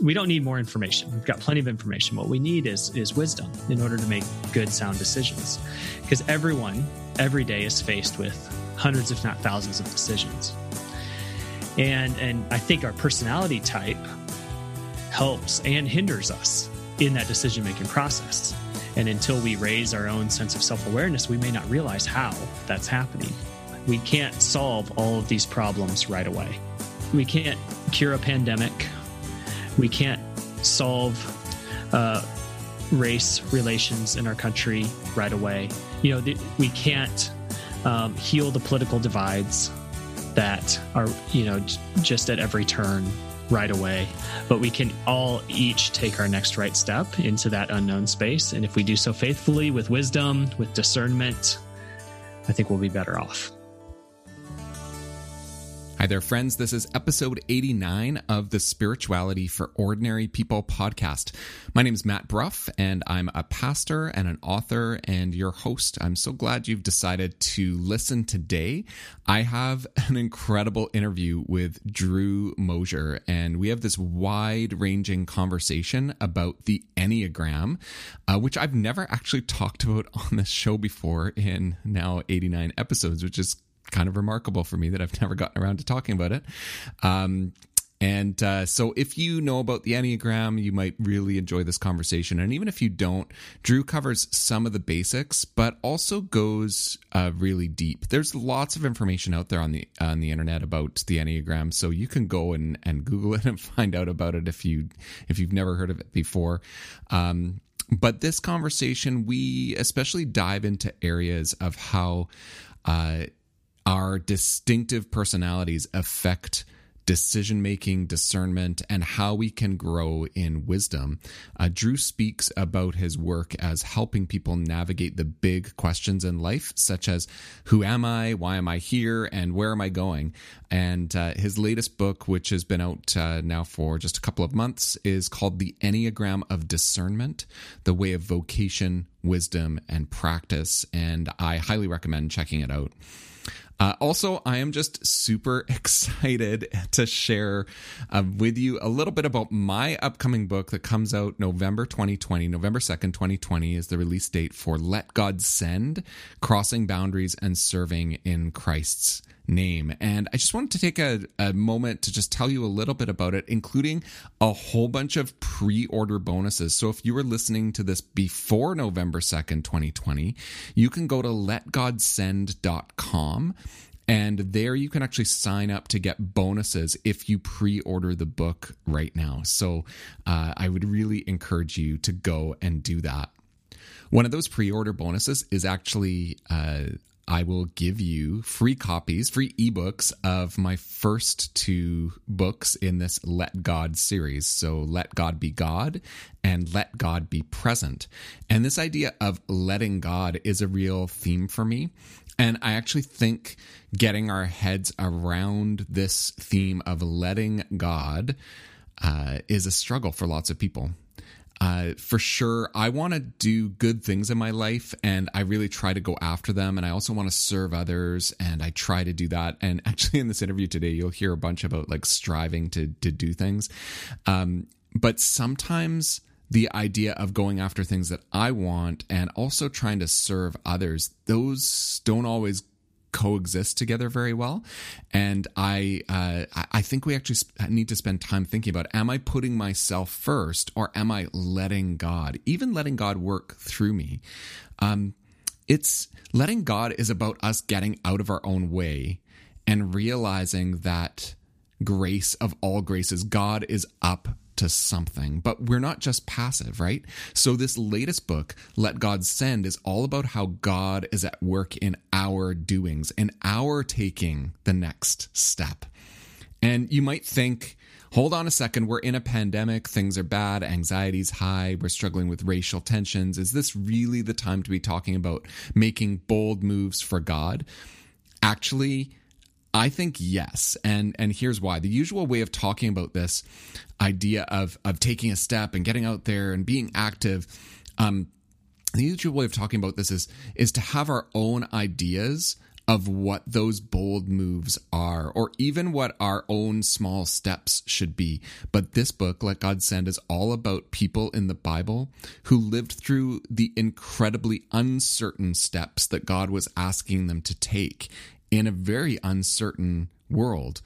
we don't need more information. We've got plenty of information. What we need is is wisdom in order to make good sound decisions. Because everyone every day is faced with hundreds if not thousands of decisions. And and I think our personality type helps and hinders us in that decision making process. And until we raise our own sense of self awareness, we may not realize how that's happening. We can't solve all of these problems right away. We can't cure a pandemic we can't solve uh, race relations in our country right away. You know, we can't um, heal the political divides that are, you know, just at every turn right away. But we can all each take our next right step into that unknown space. And if we do so faithfully with wisdom, with discernment, I think we'll be better off. Hi there, friends. This is episode 89 of the Spirituality for Ordinary People podcast. My name is Matt Bruff, and I'm a pastor and an author and your host. I'm so glad you've decided to listen today. I have an incredible interview with Drew Moser, and we have this wide ranging conversation about the Enneagram, uh, which I've never actually talked about on this show before in now 89 episodes, which is kind of remarkable for me that I've never gotten around to talking about it. Um, and uh, so, if you know about the Enneagram, you might really enjoy this conversation. And even if you don't, Drew covers some of the basics, but also goes uh, really deep. There's lots of information out there on the on the internet about the Enneagram, so you can go and, and Google it and find out about it if you if you've never heard of it before. Um, but this conversation, we especially dive into areas of how. Uh, our distinctive personalities affect decision making, discernment, and how we can grow in wisdom. Uh, Drew speaks about his work as helping people navigate the big questions in life, such as who am I, why am I here, and where am I going? And uh, his latest book, which has been out uh, now for just a couple of months, is called The Enneagram of Discernment The Way of Vocation, Wisdom, and Practice. And I highly recommend checking it out. Uh, also, I am just super excited to share uh, with you a little bit about my upcoming book that comes out November 2020. November 2nd, 2020 is the release date for Let God Send Crossing Boundaries and Serving in Christ's name. And I just wanted to take a, a moment to just tell you a little bit about it, including a whole bunch of pre order bonuses. So if you were listening to this before November 2nd, 2020, you can go to letgodsend.com. And there you can actually sign up to get bonuses if you pre order the book right now. So uh, I would really encourage you to go and do that. One of those pre order bonuses is actually uh, I will give you free copies, free ebooks of my first two books in this Let God series. So, Let God Be God and Let God Be Present. And this idea of letting God is a real theme for me. And I actually think getting our heads around this theme of letting God uh, is a struggle for lots of people. Uh, for sure, I want to do good things in my life and I really try to go after them. And I also want to serve others and I try to do that. And actually, in this interview today, you'll hear a bunch about like striving to, to do things. Um, but sometimes the idea of going after things that I want and also trying to serve others, those don't always coexist together very well. And I, uh, I think we actually need to spend time thinking about: Am I putting myself first, or am I letting God, even letting God work through me? Um, it's letting God is about us getting out of our own way and realizing that grace of all graces, God is up to something, but we're not just passive, right? So, this latest book, Let God Send, is all about how God is at work in our doings and our taking the next step. And you might think, hold on a second, we're in a pandemic, things are bad, anxiety's high, we're struggling with racial tensions. Is this really the time to be talking about making bold moves for God? Actually, I think yes, and and here's why. The usual way of talking about this idea of of taking a step and getting out there and being active, um, the usual way of talking about this is is to have our own ideas of what those bold moves are, or even what our own small steps should be. But this book, Let God Send, is all about people in the Bible who lived through the incredibly uncertain steps that God was asking them to take in a very uncertain world.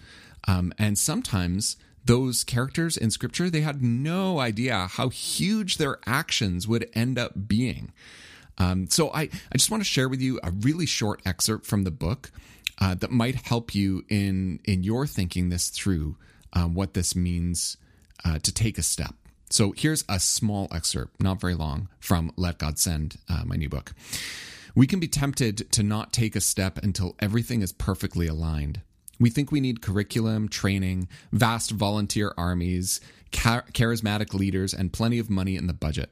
Um, and sometimes those characters in scripture, they had no idea how huge their actions would end up being. Um, so I, I just want to share with you a really short excerpt from the book uh, that might help you in in your thinking this through um, what this means uh, to take a step. So here's a small excerpt, not very long, from Let God Send, uh, my new book. We can be tempted to not take a step until everything is perfectly aligned. We think we need curriculum, training, vast volunteer armies, char- charismatic leaders, and plenty of money in the budget.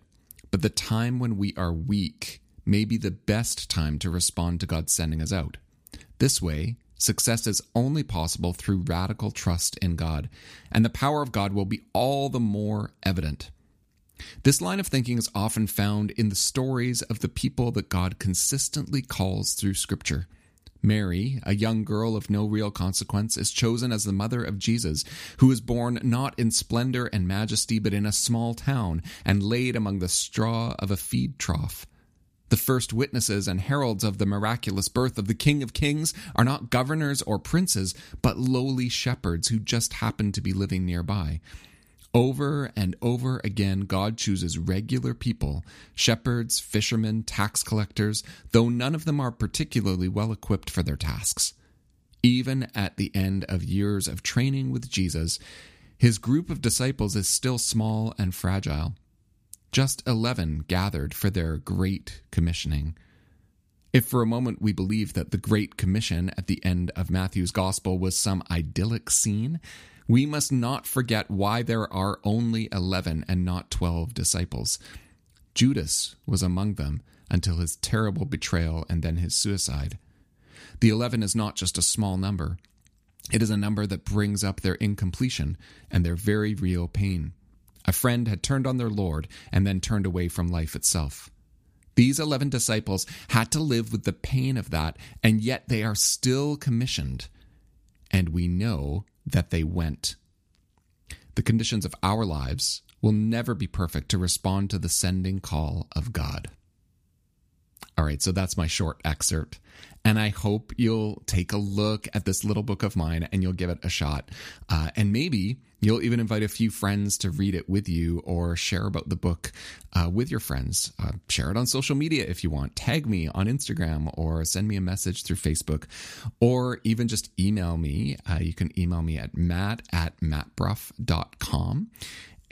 But the time when we are weak may be the best time to respond to God sending us out. This way, success is only possible through radical trust in God, and the power of God will be all the more evident. This line of thinking is often found in the stories of the people that God consistently calls through Scripture. Mary, a young girl of no real consequence, is chosen as the mother of Jesus, who is born not in splendor and majesty, but in a small town, and laid among the straw of a feed trough. The first witnesses and heralds of the miraculous birth of the King of Kings are not governors or princes, but lowly shepherds who just happen to be living nearby. Over and over again, God chooses regular people shepherds, fishermen, tax collectors, though none of them are particularly well equipped for their tasks. Even at the end of years of training with Jesus, his group of disciples is still small and fragile. Just 11 gathered for their great commissioning. If for a moment we believe that the Great Commission at the end of Matthew's Gospel was some idyllic scene, we must not forget why there are only 11 and not 12 disciples. Judas was among them until his terrible betrayal and then his suicide. The 11 is not just a small number, it is a number that brings up their incompletion and their very real pain. A friend had turned on their Lord and then turned away from life itself. These 11 disciples had to live with the pain of that, and yet they are still commissioned. And we know that they went. The conditions of our lives will never be perfect to respond to the sending call of God. All right, so that's my short excerpt. And I hope you'll take a look at this little book of mine and you'll give it a shot. Uh, and maybe you'll even invite a few friends to read it with you or share about the book uh, with your friends. Uh, share it on social media if you want. Tag me on Instagram or send me a message through Facebook or even just email me. Uh, you can email me at matt at mattbruff.com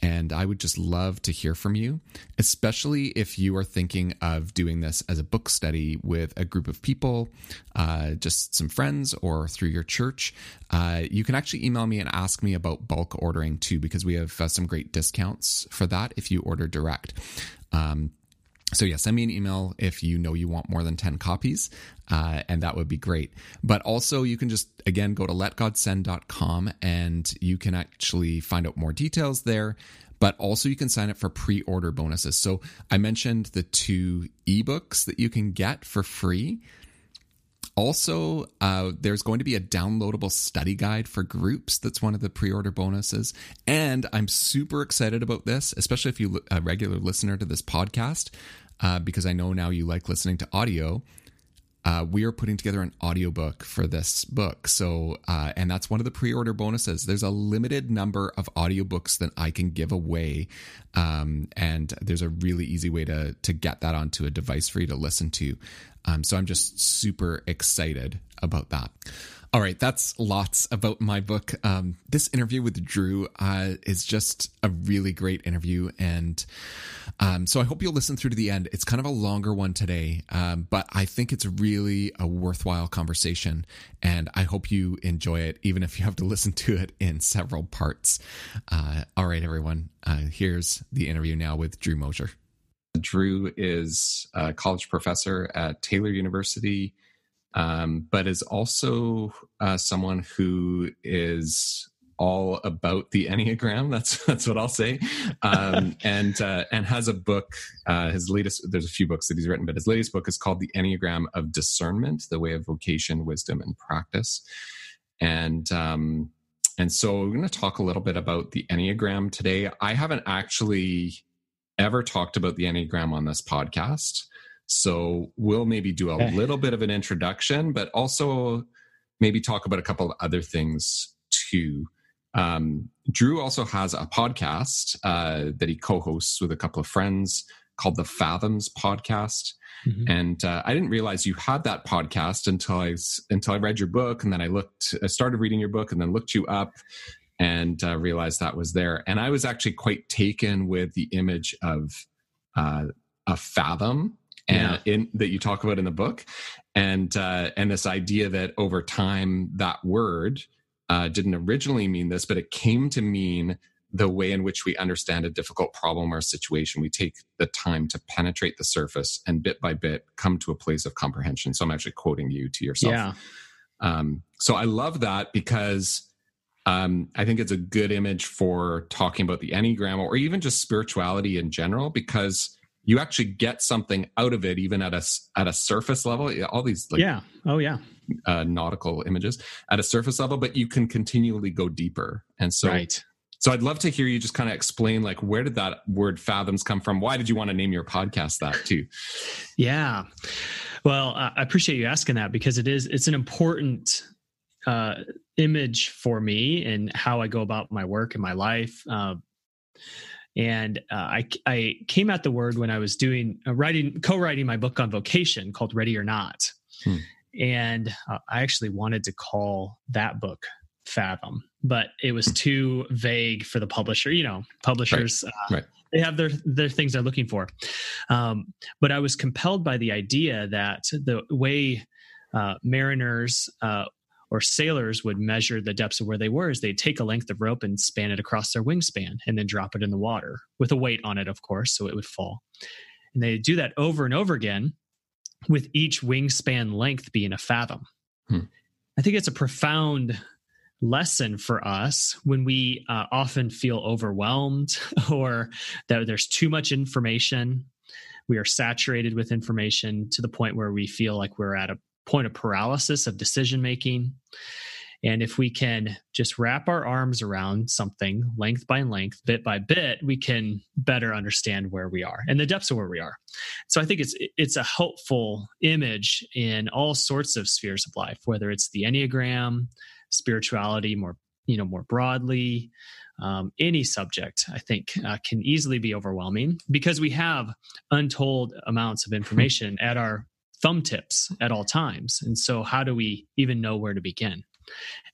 and I would just love to hear from you, especially if you are thinking of doing this as a book study with a group of people, uh, just some friends, or through your church. Uh, you can actually email me and ask me about bulk ordering too, because we have uh, some great discounts for that if you order direct. Um, so yeah, send me an email if you know you want more than 10 copies, uh, and that would be great. But also you can just, again, go to letgodsend.com and you can actually find out more details there. But also you can sign up for pre-order bonuses. So I mentioned the two ebooks that you can get for free. Also, uh, there's going to be a downloadable study guide for groups. That's one of the pre-order bonuses, and I'm super excited about this, especially if you're a regular listener to this podcast uh, because I know now you like listening to audio. Uh, we are putting together an audiobook for this book. So, uh, and that's one of the pre order bonuses. There's a limited number of audiobooks that I can give away. Um, and there's a really easy way to, to get that onto a device for you to listen to. Um, so I'm just super excited about that. All right, that's lots about my book. Um, this interview with Drew uh, is just a really great interview, and um, so I hope you'll listen through to the end. It's kind of a longer one today, um, but I think it's really a worthwhile conversation, and I hope you enjoy it, even if you have to listen to it in several parts. Uh, all right, everyone, uh, here's the interview now with Drew Moser. Drew is a college professor at Taylor University um, but is also uh, someone who is all about the Enneagram. That's that's what I'll say. Um, and uh, and has a book. Uh, his latest. There's a few books that he's written, but his latest book is called The Enneagram of Discernment: The Way of Vocation, Wisdom, and Practice. And um, and so we're going to talk a little bit about the Enneagram today. I haven't actually ever talked about the Enneagram on this podcast. So we'll maybe do a little bit of an introduction, but also maybe talk about a couple of other things too. Um, Drew also has a podcast uh, that he co-hosts with a couple of friends called the Fathoms Podcast. Mm-hmm. And uh, I didn't realize you had that podcast until I until I read your book, and then I looked, I started reading your book, and then looked you up, and uh, realized that was there. And I was actually quite taken with the image of uh, a fathom and yeah. in that you talk about in the book and uh, and this idea that over time that word uh, didn't originally mean this but it came to mean the way in which we understand a difficult problem or situation we take the time to penetrate the surface and bit by bit come to a place of comprehension so i'm actually quoting you to yourself yeah. um, so i love that because um, I think it's a good image for talking about the Enneagram or even just spirituality in general because you actually get something out of it even at a at a surface level. All these like yeah. Oh yeah. uh, nautical images at a surface level but you can continually go deeper. And so right. so i'd love to hear you just kind of explain like where did that word fathoms come from? Why did you want to name your podcast that too? Yeah. Well i appreciate you asking that because it is it's an important uh, image for me and how i go about my work and my life. Uh, and uh, I, I came at the word when I was doing uh, writing, co-writing my book on vocation called Ready or Not, hmm. and uh, I actually wanted to call that book Fathom, but it was too vague for the publisher. You know, publishers right. Uh, right. they have their their things they're looking for, um, but I was compelled by the idea that the way uh, mariners uh, or sailors would measure the depths of where they were is they'd take a length of rope and span it across their wingspan and then drop it in the water with a weight on it, of course, so it would fall. And they do that over and over again with each wingspan length being a fathom. Hmm. I think it's a profound lesson for us when we uh, often feel overwhelmed or that there's too much information. We are saturated with information to the point where we feel like we're at a point of paralysis of decision making. And if we can just wrap our arms around something length by length, bit by bit, we can better understand where we are and the depths of where we are. So I think it's it's a helpful image in all sorts of spheres of life, whether it's the Enneagram, spirituality more, you know, more broadly, um, any subject i think uh, can easily be overwhelming because we have untold amounts of information at our thumb tips at all times. And so, how do we even know where to begin?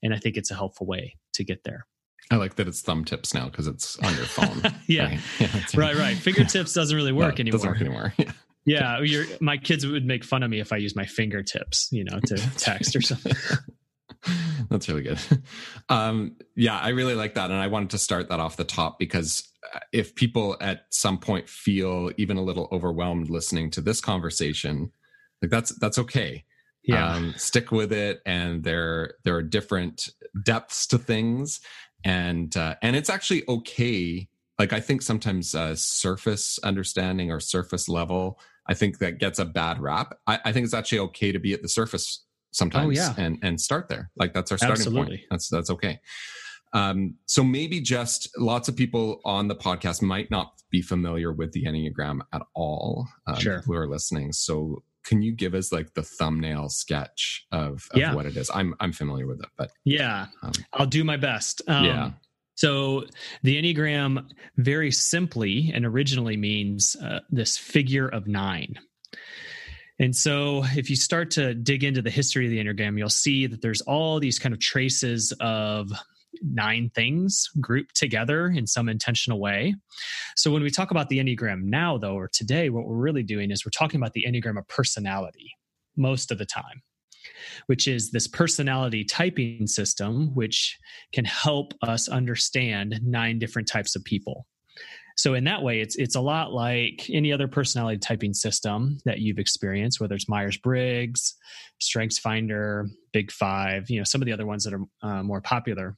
And I think it's a helpful way to get there. I like that it's thumb tips now because it's on your phone. yeah. Right. yeah right, right. Fingertips doesn't really work no, anymore. Doesn't work anymore. Yeah. yeah my kids would make fun of me if I use my fingertips, you know, to text or something. That's really good. Um, yeah, I really like that. And I wanted to start that off the top because uh, if people at some point feel even a little overwhelmed listening to this conversation, like that's that's okay. Yeah. Um, stick with it, and there there are different depths to things, and uh, and it's actually okay. Like I think sometimes uh, surface understanding or surface level, I think that gets a bad rap. I, I think it's actually okay to be at the surface sometimes oh, yeah. and and start there. Like that's our starting Absolutely. point. That's that's okay. Um, so maybe just lots of people on the podcast might not be familiar with the Enneagram at all. Um, sure. Who are listening. So can you give us like the thumbnail sketch of, of yeah. what it is? I'm I'm familiar with it, but yeah, um, I'll do my best. Um, yeah. So the Enneagram very simply and originally means uh, this figure of nine. And so if you start to dig into the history of the Enneagram, you'll see that there's all these kind of traces of nine things grouped together in some intentional way. So when we talk about the Enneagram now, though, or today, what we're really doing is we're talking about the Enneagram of personality most of the time, which is this personality typing system, which can help us understand nine different types of people. So in that way, it's it's a lot like any other personality typing system that you've experienced, whether it's Myers Briggs, Strengths Finder, Big Five, you know, some of the other ones that are uh, more popular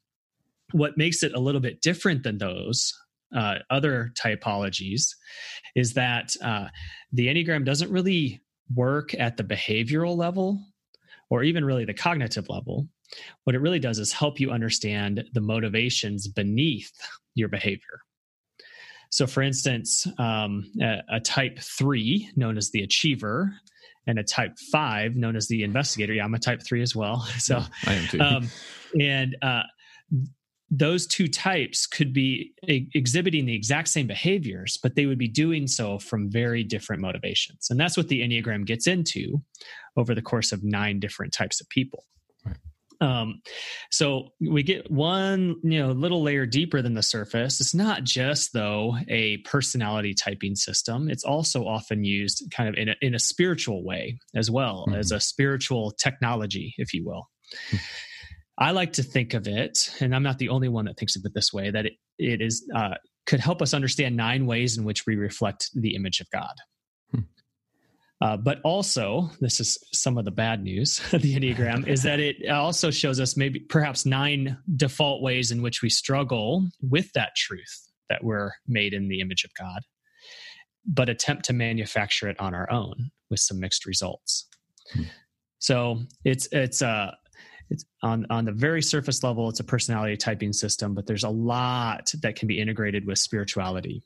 what makes it a little bit different than those uh, other typologies is that uh, the Enneagram doesn't really work at the behavioral level or even really the cognitive level. What it really does is help you understand the motivations beneath your behavior. So, for instance, um, a, a, type three, known as the achiever, and a type five, known as the investigator. Yeah, I'm a type three as well. So, yeah, I am too. Um, and uh, those two types could be exhibiting the exact same behaviors, but they would be doing so from very different motivations. And that's what the Enneagram gets into over the course of nine different types of people. Um, so we get one, you know, little layer deeper than the surface. It's not just though a personality typing system. It's also often used kind of in a, in a spiritual way as well mm-hmm. as a spiritual technology, if you will. I like to think of it, and I'm not the only one that thinks of it this way, that it, it is uh, could help us understand nine ways in which we reflect the image of God. Hmm. Uh, but also, this is some of the bad news of the Enneagram, is that it also shows us maybe perhaps nine default ways in which we struggle with that truth that we're made in the image of God, but attempt to manufacture it on our own with some mixed results. Hmm. So it's it's a uh, it's on on the very surface level it's a personality typing system but there's a lot that can be integrated with spirituality.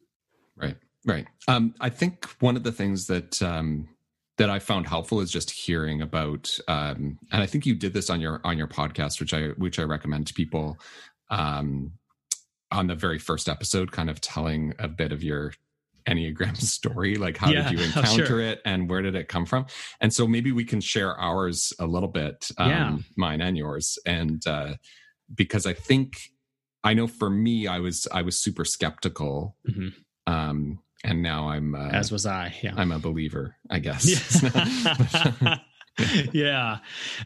Right right. Um, i think one of the things that um, that i found helpful is just hearing about um, and i think you did this on your on your podcast which i which i recommend to people um, on the very first episode kind of telling a bit of your enneagram story like how yeah, did you encounter sure. it and where did it come from and so maybe we can share ours a little bit um, yeah. mine and yours and uh, because i think i know for me i was i was super skeptical mm-hmm. um, and now i'm uh, as was i yeah i'm a believer i guess yeah, yeah.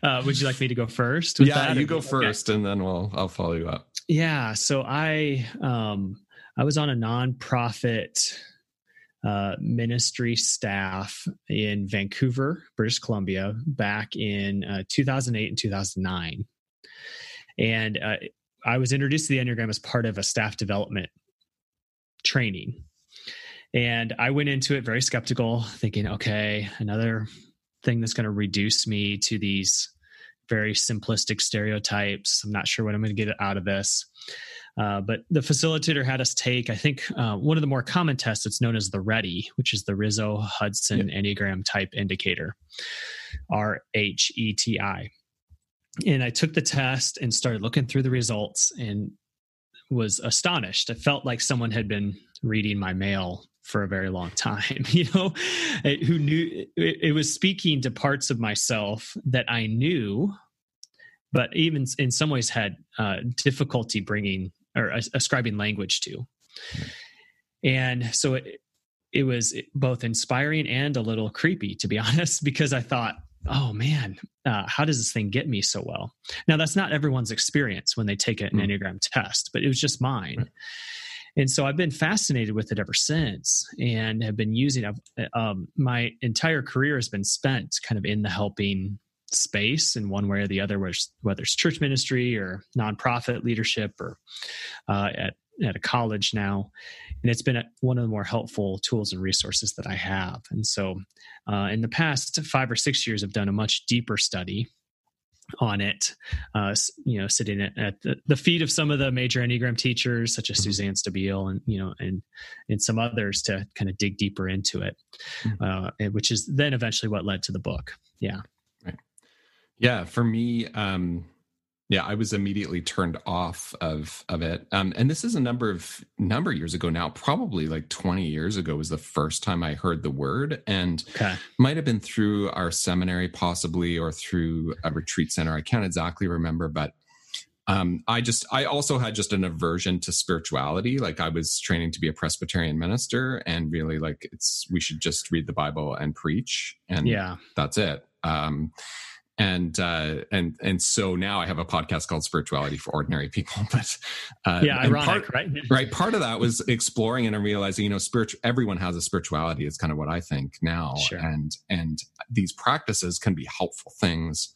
Uh, would you like me to go first yeah you go first okay. and then we'll i'll follow you up yeah so i um I was on a nonprofit uh, ministry staff in Vancouver, British Columbia, back in uh, 2008 and 2009. And uh, I was introduced to the Enneagram as part of a staff development training. And I went into it very skeptical, thinking, okay, another thing that's going to reduce me to these very simplistic stereotypes. I'm not sure what I'm going to get out of this. Uh, but the facilitator had us take, I think, uh, one of the more common tests. It's known as the RHETI, which is the Riso Hudson yep. Enneagram Type Indicator, R H E T I. And I took the test and started looking through the results and was astonished. I felt like someone had been reading my mail for a very long time you know who knew it, was speaking to parts of myself that i knew but even in some ways had uh, difficulty bringing or ascribing language to. And so it, it was both inspiring and a little creepy, to be honest, because I thought, oh man, uh, how does this thing get me so well? Now, that's not everyone's experience when they take an mm. Enneagram test, but it was just mine. And so I've been fascinated with it ever since and have been using it. Um, my entire career has been spent kind of in the helping space in one way or the other, whether it's church ministry or nonprofit leadership or uh, at at a college now, and it's been one of the more helpful tools and resources that I have. And so, uh, in the past five or six years, I've done a much deeper study on it. Uh, you know, sitting at, at the, the, feet of some of the major Enneagram teachers, such as mm-hmm. Suzanne Stabile, and you know, and and some others to kind of dig deeper into it, mm-hmm. uh, which is then eventually what led to the book. Yeah. Yeah, for me, um, yeah, I was immediately turned off of of it. Um, and this is a number of number of years ago now, probably like 20 years ago was the first time I heard the word. And okay. might have been through our seminary, possibly, or through a retreat center. I can't exactly remember, but um, I just I also had just an aversion to spirituality. Like I was training to be a Presbyterian minister, and really like it's we should just read the Bible and preach, and yeah, that's it. Um, and uh, and and so now I have a podcast called Spirituality for Ordinary People. But uh, yeah, ironic, part, right? right. Part of that was exploring and realizing, you know, spiritual. Everyone has a spirituality. Is kind of what I think now, sure. and and these practices can be helpful things.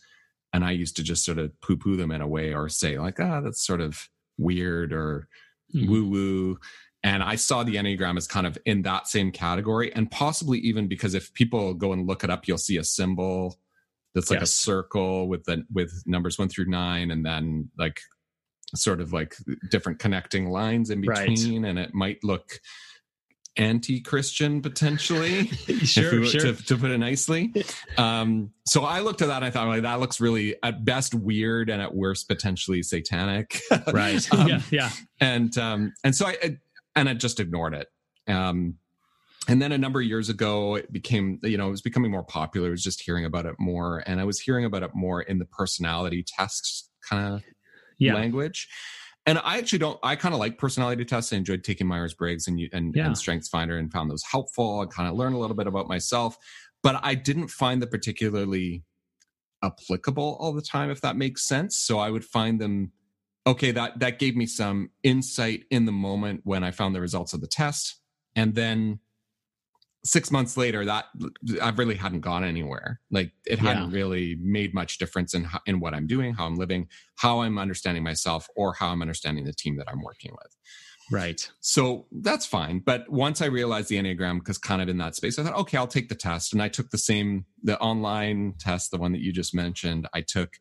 And I used to just sort of poo poo them in a way, or say like, ah, oh, that's sort of weird or mm. woo woo. And I saw the Enneagram as kind of in that same category. And possibly even because if people go and look it up, you'll see a symbol that's like yes. a circle with the with numbers one through nine and then like sort of like different connecting lines in between. Right. And it might look anti-Christian potentially, sure, we, sure. To, to, put it nicely. Um, so I looked at that and I thought, like, that looks really at best weird and at worst potentially satanic. right. um, yeah. Yeah. And um, and so I and I just ignored it. Um, and then a number of years ago, it became you know it was becoming more popular. I was just hearing about it more, and I was hearing about it more in the personality test kind of yeah. language and I actually don't. I kind of like personality tests. I enjoyed taking Myers Briggs and and, yeah. and Strengths Finder, and found those helpful. I kind of learned a little bit about myself, but I didn't find them particularly applicable all the time. If that makes sense, so I would find them. Okay, that that gave me some insight in the moment when I found the results of the test, and then six months later that i really hadn't gone anywhere. Like it hadn't really made much difference in how, in what i'm doing how i'm living how i'm understanding myself or how i'm understanding the team that i'm working with. Right. So that's fine. But once i realized the enneagram because kind of in that space i thought okay i'll take the test. And i took the same the online test the one that you just mentioned i took.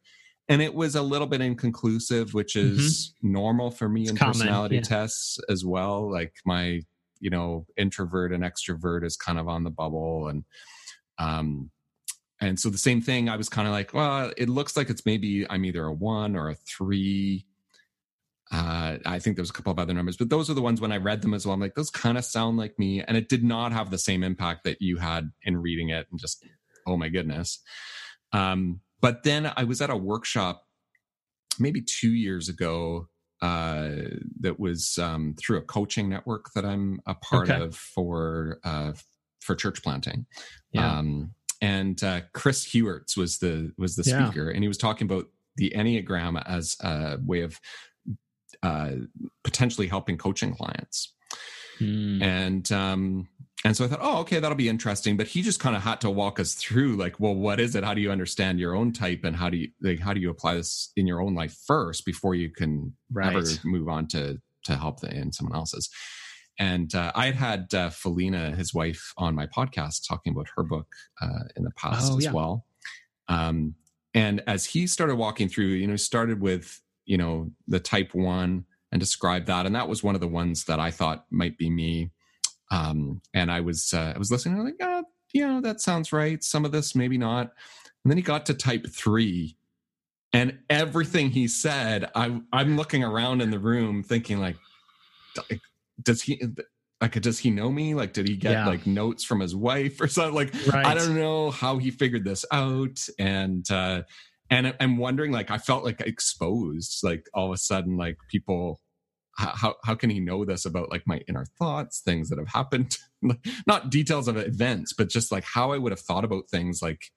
And it was a little bit inconclusive which is mm-hmm. normal for me it's in common, personality yeah. tests as well. Like my you know introvert and extrovert is kind of on the bubble and um and so the same thing i was kind of like well it looks like it's maybe i'm either a one or a three uh, I think there's a couple of other numbers, but those are the ones when I read them as well. I'm like, those kind of sound like me. And it did not have the same impact that you had in reading it and just, oh my goodness. Um, but then I was at a workshop maybe two years ago uh, that was um, through a coaching network that I'm a part okay. of for uh, for church planting. Yeah. Um, and uh, Chris Heuertz was the was the speaker, yeah. and he was talking about the Enneagram as a way of uh, potentially helping coaching clients. Mm. And um, and so I thought, oh, okay, that'll be interesting. But he just kind of had to walk us through, like, well, what is it? How do you understand your own type, and how do you like how do you apply this in your own life first before you can right. ever move on to to help the, in someone else's? And uh, I had had uh, Phileena, his wife, on my podcast talking about her book uh, in the past oh, as yeah. well. Um, and as he started walking through, you know, started with you know the type one and described that, and that was one of the ones that I thought might be me um, and I was uh, I was listening. I'm like, oh, yeah, that sounds right. Some of this, maybe not. And then he got to type three, and everything he said, I I'm looking around in the room thinking like, does he? Like, does he know me? Like, did he get yeah. like notes from his wife or something? Like, right. I don't know how he figured this out. And uh, and I'm wondering, like, I felt like exposed. Like all of a sudden, like people how how can he know this about like my inner thoughts things that have happened? Not details of events but just like how i would have thought about things like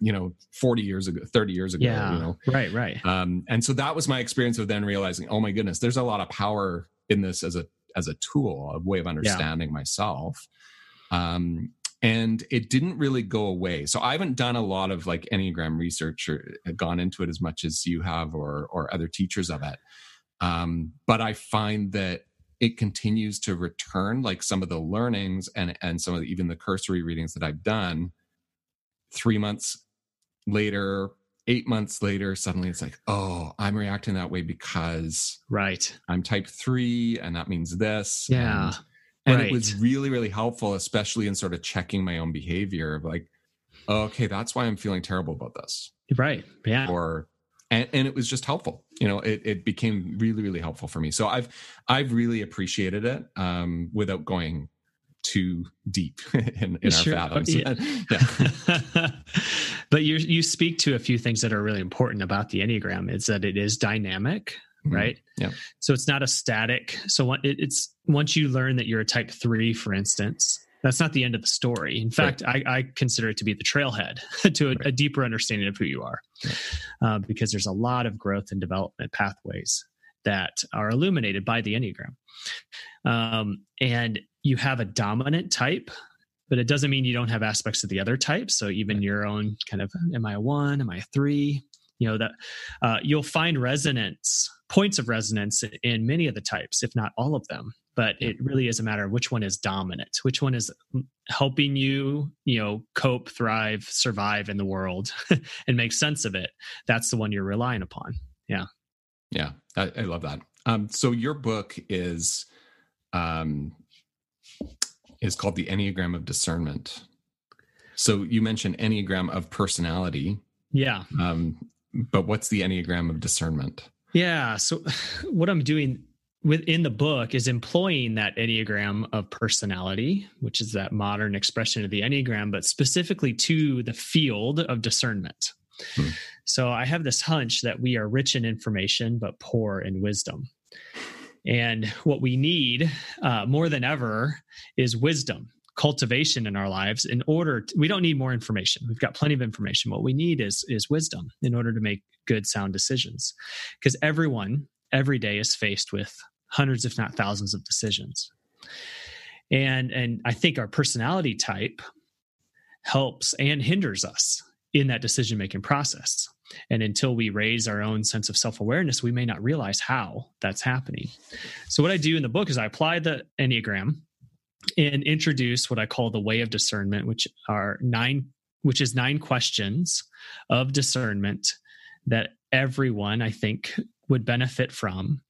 you know 40 years ago 30 years ago yeah, you know? Right right. Um and so that was my experience of then realizing oh my goodness there's a lot of power in this as a as a tool a way of understanding yeah. myself. Um and it didn't really go away. So i haven't done a lot of like enneagram research or gone into it as much as you have or or other teachers of it um, but I find that it continues to return like some of the learnings and and some of the, even the cursory readings that I've done. Three months later, eight months later, suddenly it's like, oh, I'm reacting that way because right, I'm type three, and that means this. Yeah. And, and right. it was really, really helpful, especially in sort of checking my own behavior of like, okay, that's why I'm feeling terrible about this. Right. Yeah. Or and, and it was just helpful you know it, it became really really helpful for me so i've i've really appreciated it um without going too deep in, in sure. our fathoms. Yeah. yeah. but you you speak to a few things that are really important about the Enneagram. Is that it is dynamic, mm-hmm. right? Yeah. So it's not a static. So it's once you learn that you're a type three, for instance, that's not the end of the story. In fact, right. I, I, consider it to be the trailhead to a, right. a, deeper understanding of who you are, right. uh, because there's a lot of growth and development pathways that are illuminated by the Enneagram. Um, and you have a dominant type, but it doesn't mean you don't have aspects of the other types. So even your own kind of, am I a one? Am I a three? You know that uh, you'll find resonance points of resonance in many of the types, if not all of them. But it really is a matter of which one is dominant, which one is helping you, you know, cope, thrive, survive in the world, and make sense of it. That's the one you're relying upon. Yeah. Yeah, I, I love that. Um, so your book is um, is called the Enneagram of Discernment. So you mentioned Enneagram of personality. Yeah. Um, but what's the Enneagram of discernment? Yeah. So what I'm doing within the book is employing that Enneagram of personality, which is that modern expression of the Enneagram, but specifically to the field of discernment. Hmm. So I have this hunch that we are rich in information, but poor in wisdom. And what we need uh, more than ever is wisdom, cultivation in our lives. In order, to, we don't need more information. We've got plenty of information. What we need is is wisdom in order to make good, sound decisions. Because everyone every day is faced with hundreds, if not thousands, of decisions. And and I think our personality type helps and hinders us in that decision making process. And until we raise our own sense of self awareness, we may not realize how that's happening. So, what I do in the book is I apply the Enneagram and introduce what I call the way of discernment, which are nine, which is nine questions of discernment that everyone I think would benefit from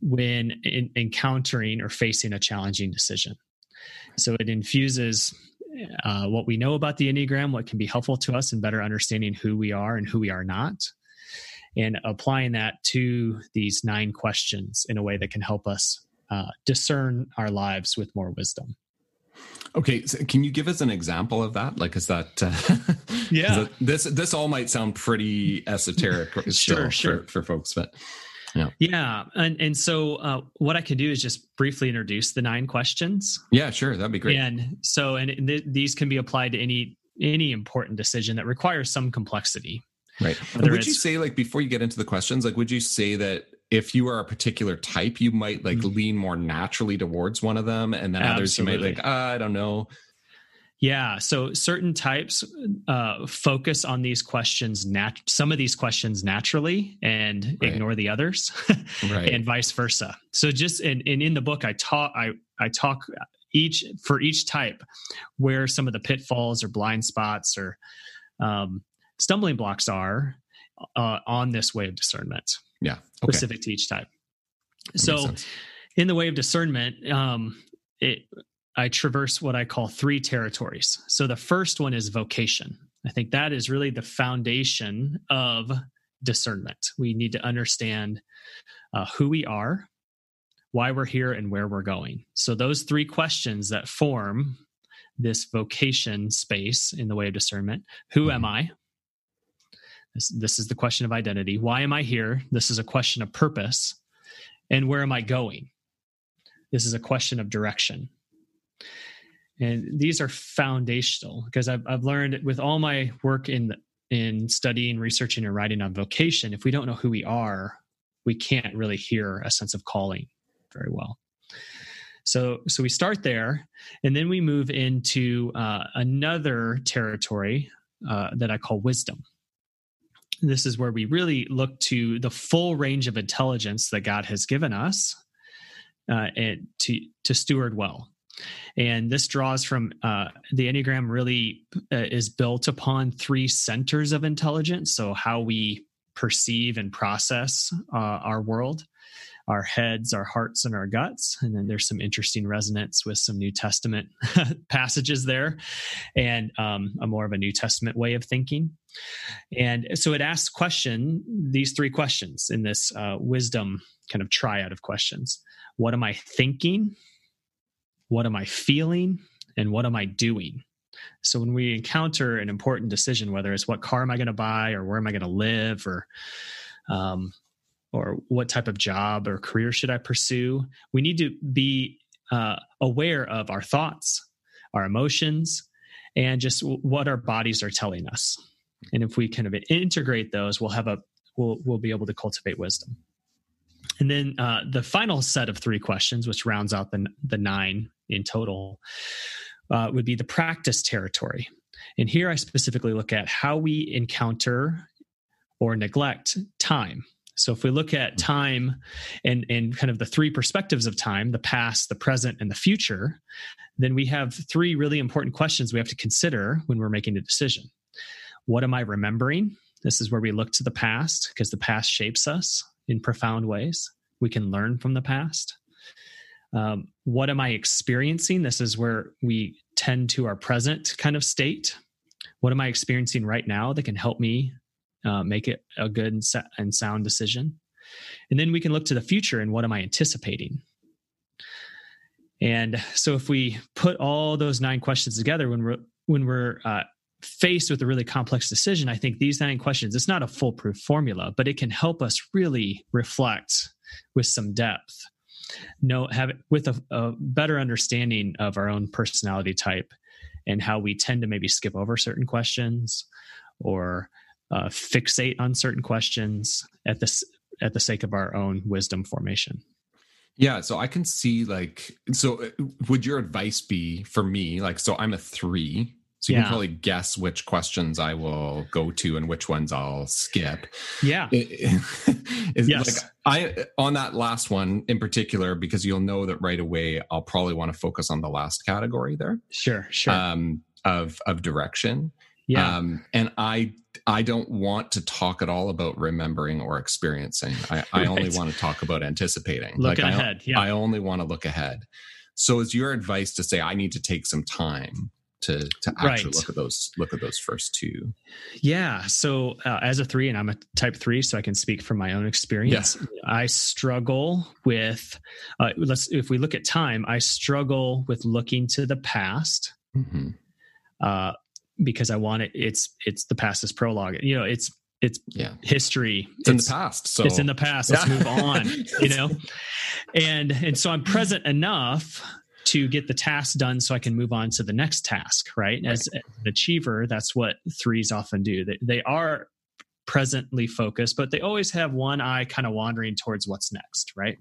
when in, encountering or facing a challenging decision. So it infuses uh, what we know about the Enneagram, what can be helpful to us in better understanding who we are and who we are not, and applying that to these nine questions in a way that can help us uh, discern our lives with more wisdom. Okay, so can you give us an example of that? Like, is that uh, yeah? this this all might sound pretty esoteric, sure, sure. For, for folks, but yeah. Yeah. And and so uh, what I can do is just briefly introduce the nine questions. Yeah, sure. That'd be great. And so and th- these can be applied to any any important decision that requires some complexity. Right. would you say like before you get into the questions, like would you say that if you are a particular type, you might like mm-hmm. lean more naturally towards one of them, and then Absolutely. others you might like, uh, I don't know. Yeah. So certain types uh, focus on these questions, nat- some of these questions naturally and right. ignore the others right. and vice versa. So just, and, and in the book, I talk, I, I talk each for each type where some of the pitfalls or blind spots or um, stumbling blocks are uh, on this way of discernment. Yeah. Okay. Specific to each type. That so in the way of discernment, um, it, I traverse what I call three territories. So the first one is vocation. I think that is really the foundation of discernment. We need to understand uh, who we are, why we're here, and where we're going. So those three questions that form this vocation space in the way of discernment who am I? This, this is the question of identity. Why am I here? This is a question of purpose. And where am I going? This is a question of direction and these are foundational because I've, I've learned with all my work in in studying researching and writing on vocation if we don't know who we are we can't really hear a sense of calling very well. So so we start there and then we move into uh, another territory uh, that i call wisdom. This is where we really look to the full range of intelligence that god has given us uh, and to to steward well and this draws from uh, the Enneagram, really uh, is built upon three centers of intelligence. So, how we perceive and process uh, our world, our heads, our hearts, and our guts. And then there's some interesting resonance with some New Testament passages there and um, a more of a New Testament way of thinking. And so it asks question these three questions in this uh, wisdom kind of triad of questions. What am I thinking? What am I feeling and what am I doing? So when we encounter an important decision, whether it's what car am I going to buy or where am I going to live or um, or what type of job or career should I pursue, we need to be uh, aware of our thoughts, our emotions, and just what our bodies are telling us. And if we kind of integrate those, we'll have a we'll we'll be able to cultivate wisdom. And then uh, the final set of three questions, which rounds out the the nine in total, uh, would be the practice territory. And here I specifically look at how we encounter or neglect time. So if we look at time and, and kind of the three perspectives of time, the past, the present, and the future, then we have three really important questions we have to consider when we're making a decision. What am I remembering? This is where we look to the past because the past shapes us in profound ways. We can learn from the past. Um, what am I experiencing? This is where we tend to our present kind of state. What am I experiencing right now that can help me uh, make it a good and, sa- and sound decision? And then we can look to the future and what am I anticipating? And so if we put all those nine questions together when we're when we're uh, faced with a really complex decision, I think these nine questions, it's not a foolproof formula, but it can help us really reflect with some depth. Know have with a, a better understanding of our own personality type and how we tend to maybe skip over certain questions or uh, fixate on certain questions at this at the sake of our own wisdom formation. Yeah, so I can see like so uh, would your advice be for me like so I'm a 3 so you yeah. can probably guess which questions I will go to and which ones I'll skip. Yeah. yes. Like I on that last one in particular, because you'll know that right away I'll probably want to focus on the last category there. Sure, sure. Um, of of direction. Yeah. Um, and I I don't want to talk at all about remembering or experiencing. I, I right. only want to talk about anticipating. Looking like ahead. I, yeah. I only want to look ahead. So is your advice to say I need to take some time to to actually right. look at those look at those first two yeah so uh, as a three and i'm a type three so i can speak from my own experience yeah. i struggle with uh, let's if we look at time i struggle with looking to the past mm-hmm. uh, because i want it it's it's the past is prologue you know it's it's yeah. history. It's, it's, in the past. So it's in the past. Let's yeah. move on. You know, and and so I'm present enough to get the task done so I can move on to the next task, right? right. As an achiever, that's what threes often do. They, they are presently focused, but they always have one eye kind of wandering towards what's next, right?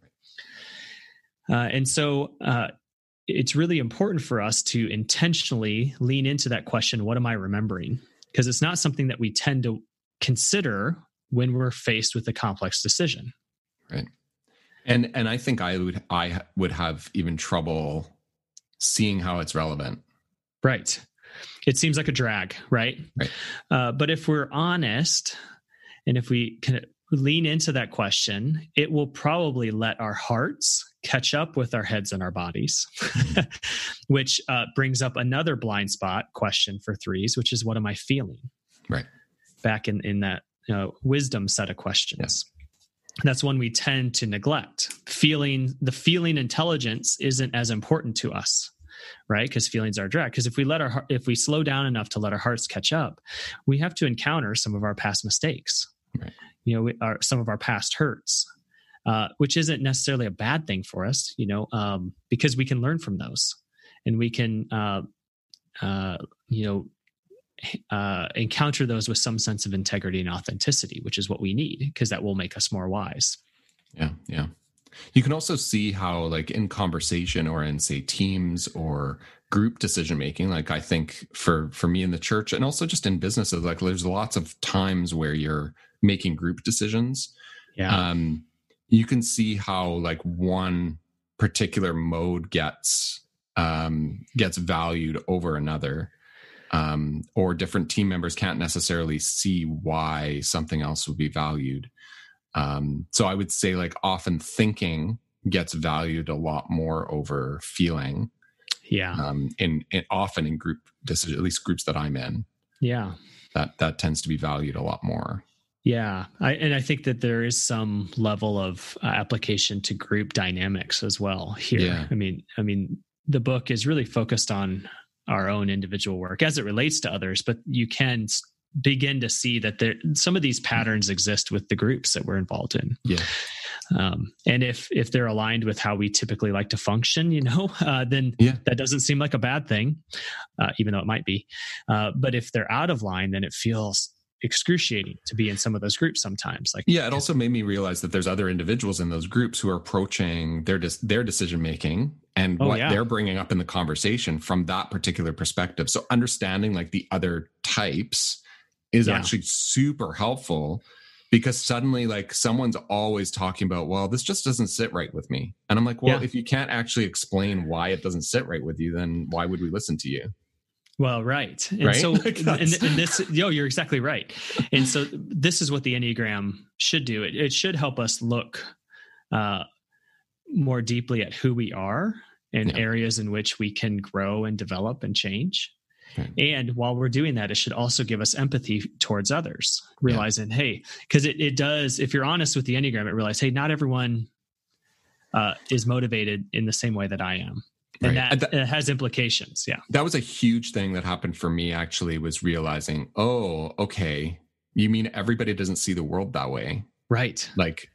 Uh, and so uh, it's really important for us to intentionally lean into that question what am I remembering? Because it's not something that we tend to consider when we're faced with a complex decision. Right. And and I think I would I would have even trouble seeing how it's relevant. Right. It seems like a drag, right? Right. Uh, but if we're honest and if we can lean into that question, it will probably let our hearts catch up with our heads and our bodies, which uh, brings up another blind spot question for threes, which is what am I feeling? Right. Back in, in that you know, wisdom set of questions. Yes that's one we tend to neglect. Feeling the feeling intelligence isn't as important to us right? Because feelings are direct because if we let our if we slow down enough to let our hearts catch up we have to encounter some of our past mistakes. Right. you know we, our, some of our past hurts uh, which isn't necessarily a bad thing for us you know um, because we can learn from those. And we can uh, uh, you know uh, encounter those with some sense of integrity and authenticity, which is what we need because that will make us more wise. Yeah, yeah. You can also see how, like, in conversation or in, say, teams or group decision making, like I think for for me in the church and also just in businesses, like there's lots of times where you're making group decisions. Yeah. Um, you can see how like one particular mode gets um, gets valued over another um, or different team members can't necessarily see why something else would be valued. Um, so I would say, like, often thinking gets valued a lot more over feeling. Yeah. Um, in, in often in group decisions, at least groups that I'm in. Yeah. That that tends to be valued a lot more. Yeah, I, and I think that there is some level of uh, application to group dynamics as well here. Yeah. I mean, I mean, the book is really focused on our own individual work as it relates to others, but you can begin to see that there some of these patterns exist with the groups that we're involved in. Yeah. Um, and if if they're aligned with how we typically like to function, you know, uh, then yeah. that doesn't seem like a bad thing, uh, even though it might be. Uh, but if they're out of line, then it feels excruciating to be in some of those groups sometimes like yeah it also made me realize that there's other individuals in those groups who are approaching their their decision making and oh, what yeah. they're bringing up in the conversation from that particular perspective so understanding like the other types is yeah. actually super helpful because suddenly like someone's always talking about well this just doesn't sit right with me and i'm like well Yeah. if you can't actually explain why it doesn't sit right with you then why would we listen to you Well, right. And Right? so, Like and, and this, yo, you're exactly right. And so, this is what the Enneagram should do. It, it should help us look uh, more deeply at who we are and Yeah. areas in which we can grow and develop and change. And while we're doing that, it should also give us empathy towards others, realizing, hey, because it, it does, if you're honest with the Enneagram, it realizes, hey, not everyone uh, is motivated in the same way that I am. And Right. that, that- has implications. Yeah. that was a huge thing that happened for me actually was realizing oh okay you mean everybody doesn't see the world that way Right. like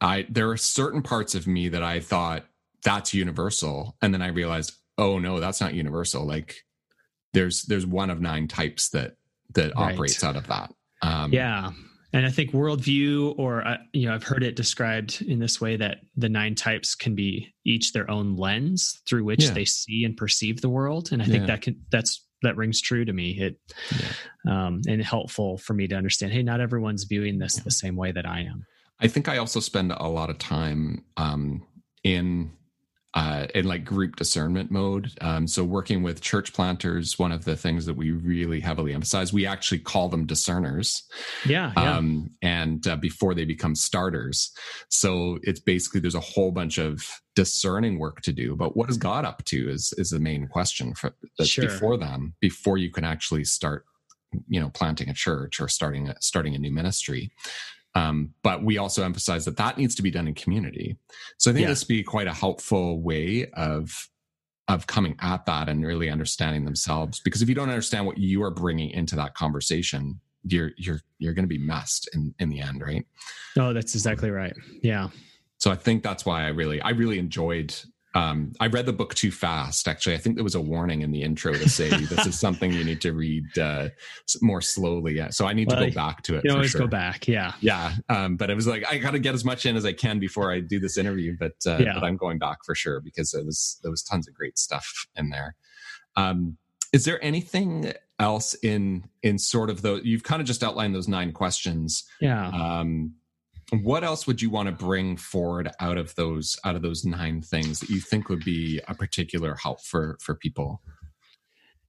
i there are certain parts of me that i thought that's universal and then i realized oh no that's not universal like there's there's one of nine types that that Right. operates out of that um Yeah. And I think worldview, or, uh, you know, I've heard it described in this way that the nine types can be each their own lens through which Yeah. they see and perceive the world. And I think Yeah. that can, that's, that rings true to me. It, um, and helpful for me to understand, hey, not everyone's viewing this the same way that I am. I think I also spend a lot of time um, in uh, in like group discernment mode. Um, so working with church planters, one of the things that we really heavily emphasize, we actually call them discerners, Yeah. Yeah. um, and uh, before they become starters. So it's basically there's a whole bunch of discerning work to do. But what is God up to is is the main question for that's Sure. before them before you can actually start, you know, planting a church or starting a, starting a new ministry. Um, but we also emphasize that that needs to be done in community. So I think Yeah. this be quite a helpful way of of coming at that and really understanding themselves. Because if you don't understand what you are bringing into that conversation, you're you're you're going to be messed in in the end, right? oh, that's exactly right. Yeah. So I think that's why I really I really enjoyed. Um, I read the book too fast. Actually, I think there was a warning in the intro to say this is something you need to read uh, more slowly. Yeah. So I need Well, to go back to it. You always sure. go back. Yeah. yeah um but it was like i gotta get as much in as i can before i do this interview but uh Yeah. but i'm going back for sure because it was there was tons of great stuff in there um is there anything else in in sort of those you've kind of just outlined those nine questions Yeah. um what else would you want to bring forward out of those out of those nine things that you think would be a particular help for for people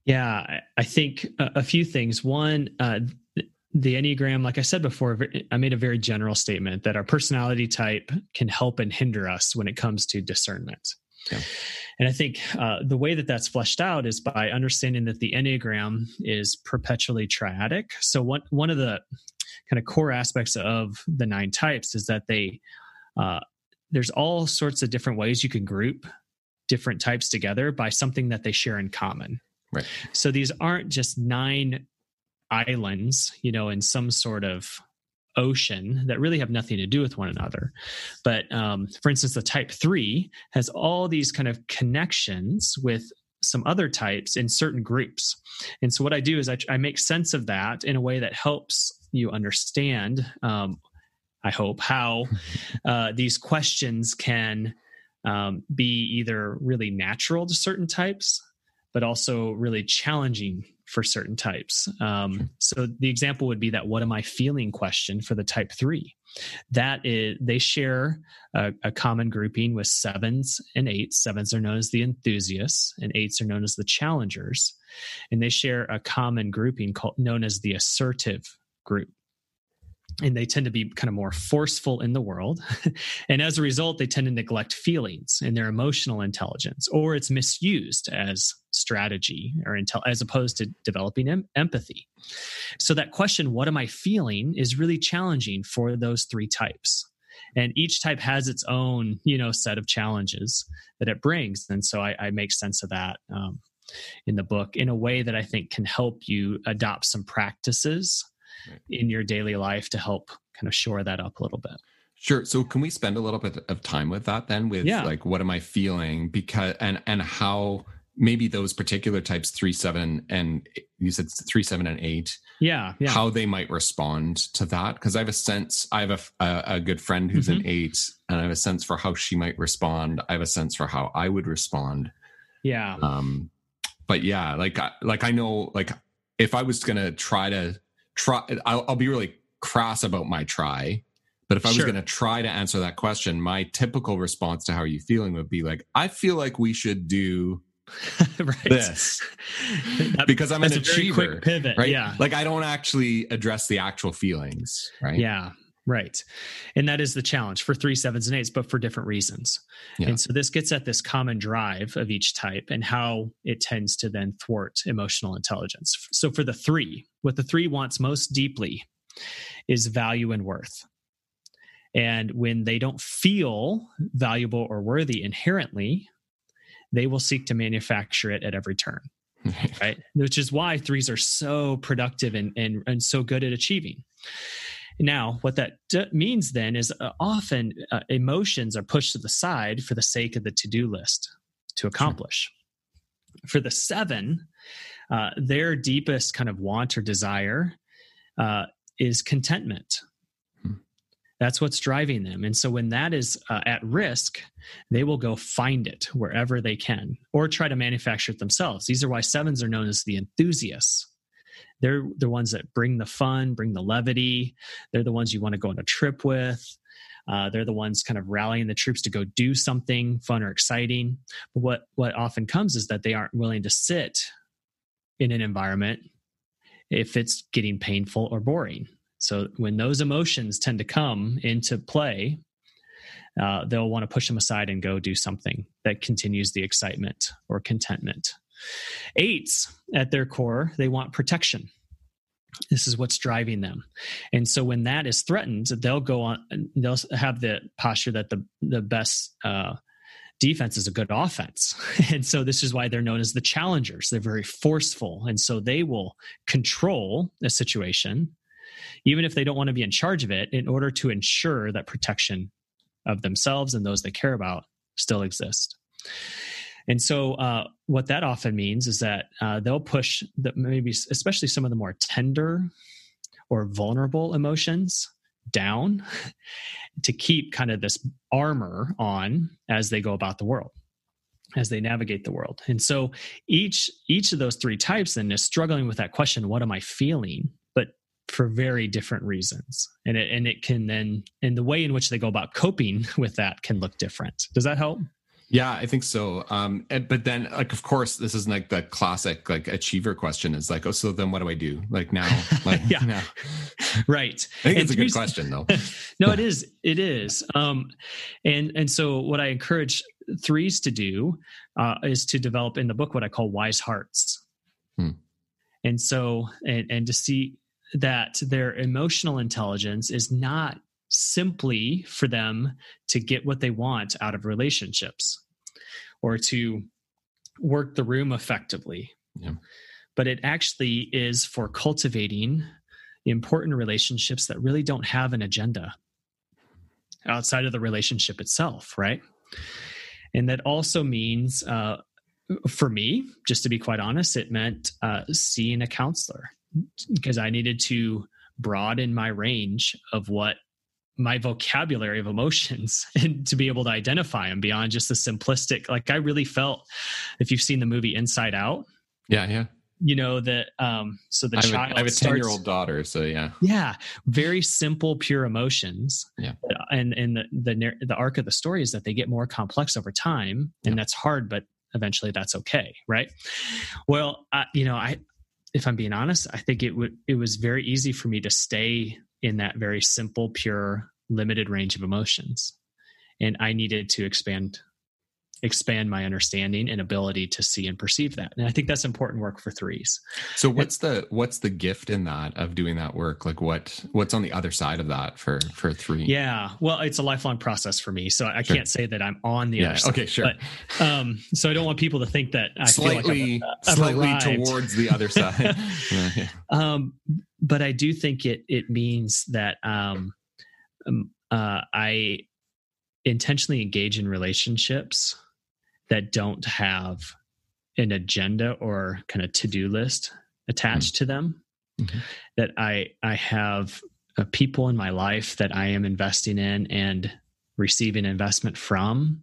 Yeah, I- think a, a few things. One, uh, the Enneagram, like I said before, I made a very general statement that our personality type can help and hinder us when it comes to discernment. Yeah. And I think uh, the way that that's fleshed out is by understanding that the Enneagram is perpetually triadic. So, one, one of the kind of core aspects of the nine types is that they, uh, there's all sorts of different ways you can group different types together by something that they share in common. Right. So these aren't just nine islands, you know, in some sort of ocean that really have nothing to do with one another. But um, for instance, the type three has all these kind of connections with some other types in certain groups. And so what I do is I, I make sense of that in a way that helps you understand, um, I hope, how uh, these questions can um, be either really natural to certain types, but also really challenging for certain types. Um, so the example would be that "What am I feeling?" question for the type three. That is, they share a, a common grouping with sevens and eights. Sevens are known as the enthusiasts, and eights are known as the challengers, and they share a common grouping called known as the assertive group and they tend to be kind of more forceful in the world. and as a result, they tend to neglect feelings and their emotional intelligence, or it's misused as strategy or intel- as opposed to developing em- empathy. So that question, what am I feeling, is really challenging for those three types. And each type has its own, you know, set of challenges that it brings. And so I, I make sense of that um, in the book in a way that I think can help you adopt some practices in your daily life to help kind of shore that up a little bit. Sure. So can we spend a little bit of time with that then with Yeah. like what am I feeling because and and how maybe those particular types 3 7 and you said 3 7 and 8 Yeah, yeah. how they might respond to that because I have a sense I have a a, a good friend who's Mm-hmm. an 8 and I have a sense for how she might respond. I have a sense for how I would respond. yeah. Um but yeah, like like I know like if I was going to try to try I'll, I'll be really crass about my try. But if I was Sure. going to try to answer that question, my typical response to how are you feeling would be like, I feel like we should do this That- because I'm an that's a very achiever. quick pivot. right? Yeah. Like I don't actually address the actual feelings, right? Yeah. Right. And that is the challenge for three, sevens, and eights, but for different reasons. Yeah. And so this gets at this common drive of each type and how it tends to then thwart emotional intelligence. So for the three, what the three wants most deeply is value and worth. And when they don't feel valuable or worthy inherently, they will seek to manufacture it at every turn right? Which is why threes are so productive and and, and so good at achieving. Now, what that d- means then is uh, often uh, emotions are pushed to the side for the sake of the to do list to accomplish. For the seven, uh, their deepest kind of want or desire uh, is contentment. Hmm. That's what's driving them. And so when that is uh, at risk, they will go find it wherever they can or try to manufacture it themselves. These are why sevens are known as the enthusiasts. They're the ones that bring the fun, bring the levity. They're the ones you want to go on a trip with. Uh, they're the ones kind of rallying the troops to go do something fun or exciting. But what what often comes is that they aren't willing to sit in an environment if it's getting painful or boring. So when those emotions tend to come into play, uh, they'll want to push them aside and go do something that continues the excitement or contentment. Eights, at their core, they want protection. This is what's driving them. And so when that is threatened, they'll go on, they'll have the posture that the, the best uh, defense is a good offense. And so this is why they're known as the challengers. They're very forceful. And so they will control a situation, even if they don't want to be in charge of it, in order to ensure that protection of themselves and those they care about still exist. And so, uh, what that often means is that uh, they'll push the, maybe, especially some of the more tender or vulnerable emotions down to keep kind of this armor on as they go about the world as they navigate the world. And so each each of those three types then is struggling with that question what am i feeling? but for very different reasons. And it and it can then and the way in which they go about coping with that can look different. Does that help Yeah, I think so. Um, and- but then, like, of course, this is like the classic like achiever question is like, oh, so then what do I do? Like now, like Yeah. now. right I think And it's a good question though. no it is it is um and and so what i encourage threes to do uh, is to develop in the book what i call wise hearts Hmm. and so and and to see that their emotional intelligence is not simply for them to get what they want out of relationships or to work the room effectively Yeah. but it actually is for cultivating important relationships that really don't have an agenda outside of the relationship itself, right? And that also means, uh, for me, just to be quite honest, it meant uh, seeing a counselor because I needed to broaden my range of what my vocabulary of emotions and to be able to identify them beyond just the simplistic. Like I really felt, if you've seen the movie Inside Out, Yeah, yeah. you know that um so the I have, child I have a ten year old daughter, so yeah. yeah very simple pure emotions Yeah. and and the the, the arc of the story is that they get more complex over time and Yeah. that's hard but eventually that's okay right well I, you know i if i'm being honest i think it would it was very easy for me to stay in that very simple pure limited range of emotions. And i needed to expand expand my understanding and ability to see and perceive that and i think that's important work for threes So what's the what's the gift in that of doing that work? Like what what's on the other side of that for for three? Yeah, well, it's a lifelong process for me, so I Sure. can't say that I'm on the Yeah. other side. Okay, sure. But, um, so I don't want people to think that I slightly like I've, I've slightly arrived. towards the other side. Yeah, yeah. um, but I do think it it means that um, um, uh, I intentionally engage in relationships that don't have an agenda or kind of to do list attached to them. Mhm. That I I have uh, people in my life that I am investing in and receiving investment from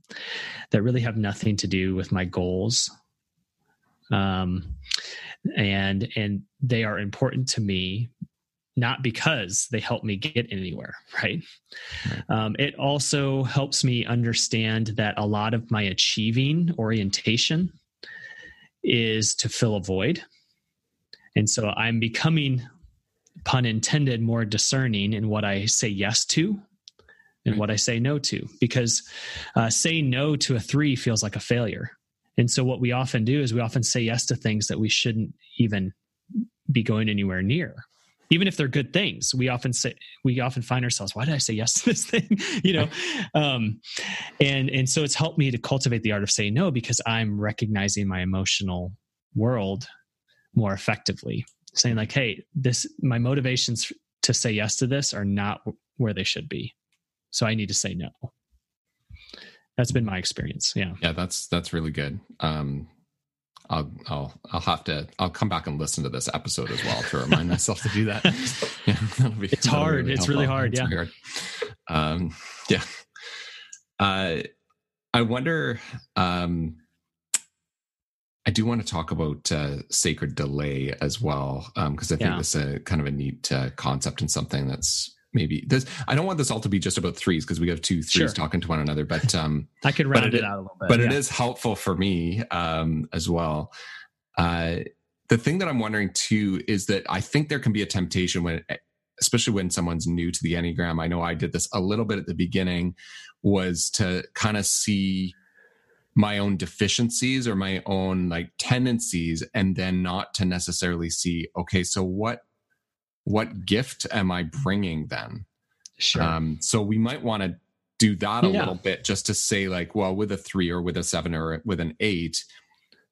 that really have nothing to do with my goals um and and they are important to me not because they help me get anywhere, right? right. Um, it also helps me understand that a lot of my achieving orientation is to fill a void. And so I'm becoming, pun intended, more discerning in what I say yes to and right. what I say no to, because uh, saying no to a three feels like a failure. And so what we often do is we often say yes to things that we shouldn't even be going anywhere near even if they're good things we often say we often find ourselves why did i say yes to this thing? You know? Um and and so it's helped me to cultivate the art of saying no because i'm recognizing my emotional world more effectively. Saying like hey this my motivations to say yes to this are not where they should be. So i need to say no. That's been my experience. Yeah. Yeah that's that's really good. Um I'll I'll I'll have to I'll come back and listen to this episode as well to remind myself to do that. yeah, be, it's hard. Really it's really hard. It's yeah. Hard. Um, yeah. Uh, I wonder. Um, I do want to talk about uh, sacred delay as well because um, I think yeah. this is a kind of a neat uh, concept and something that's maybe this i don't want this all to be just about threes because we have two threes sure. talking to one another but um i could round it, it, out a little bit but yeah. it is helpful for me um as well uh the thing that i'm wondering too is that i think there can be a temptation when especially when someone's new to the enneagram i know i did this a little bit at the beginning was to kind of see my own deficiencies or my own like tendencies and then not to necessarily see okay so what what gift am I bringing then? Sure. Um, so we might want to do that a yeah. little bit just to say, like, well, with a three or with a seven or with an eight,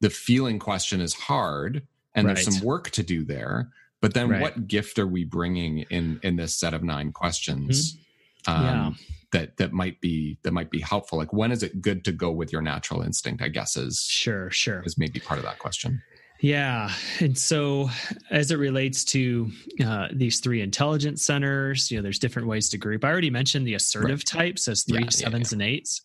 the feeling question is hard and right. there's some work to do there. But then right. what gift are we bringing in in this set of nine questions? Mm-hmm. Um, yeah. That, that might be that might be helpful. Like when is it good to go with your natural instinct? I guess is sure, sure is maybe part of that question. Yeah. And so, as it relates to uh, these three intelligence centers, you know, there's different ways to group. I already mentioned the assertive right. types as three, yeah, sevens, yeah, yeah. and eights.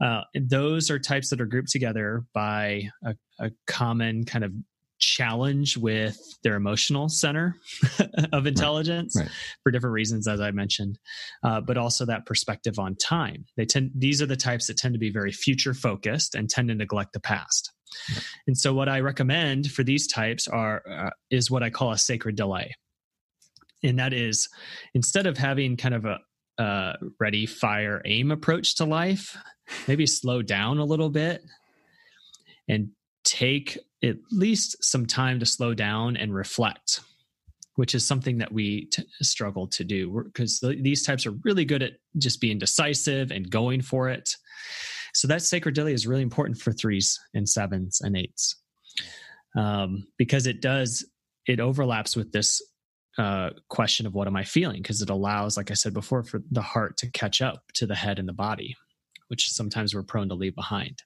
Uh, those are types that are grouped together by a, a common kind of challenge with their emotional center of intelligence right, right. for different reasons as i mentioned uh, but also that perspective on time they tend these are the types that tend to be very future focused and tend to neglect the past and so, what I recommend for these types are uh, is what I call a sacred delay, and that is instead of having kind of a uh, ready, fire, aim approach to life, maybe slow down a little bit and take at least some time to slow down and reflect which is something that we t- struggle to do. Because th- these types are really good at just being decisive and going for it so that sacred delay is really important for threes and sevens and eights um, because it does it overlaps with this uh, question of what am I feeling because it allows, like I said before, for the heart to catch up to the head and the body, which sometimes we're prone to leave behind.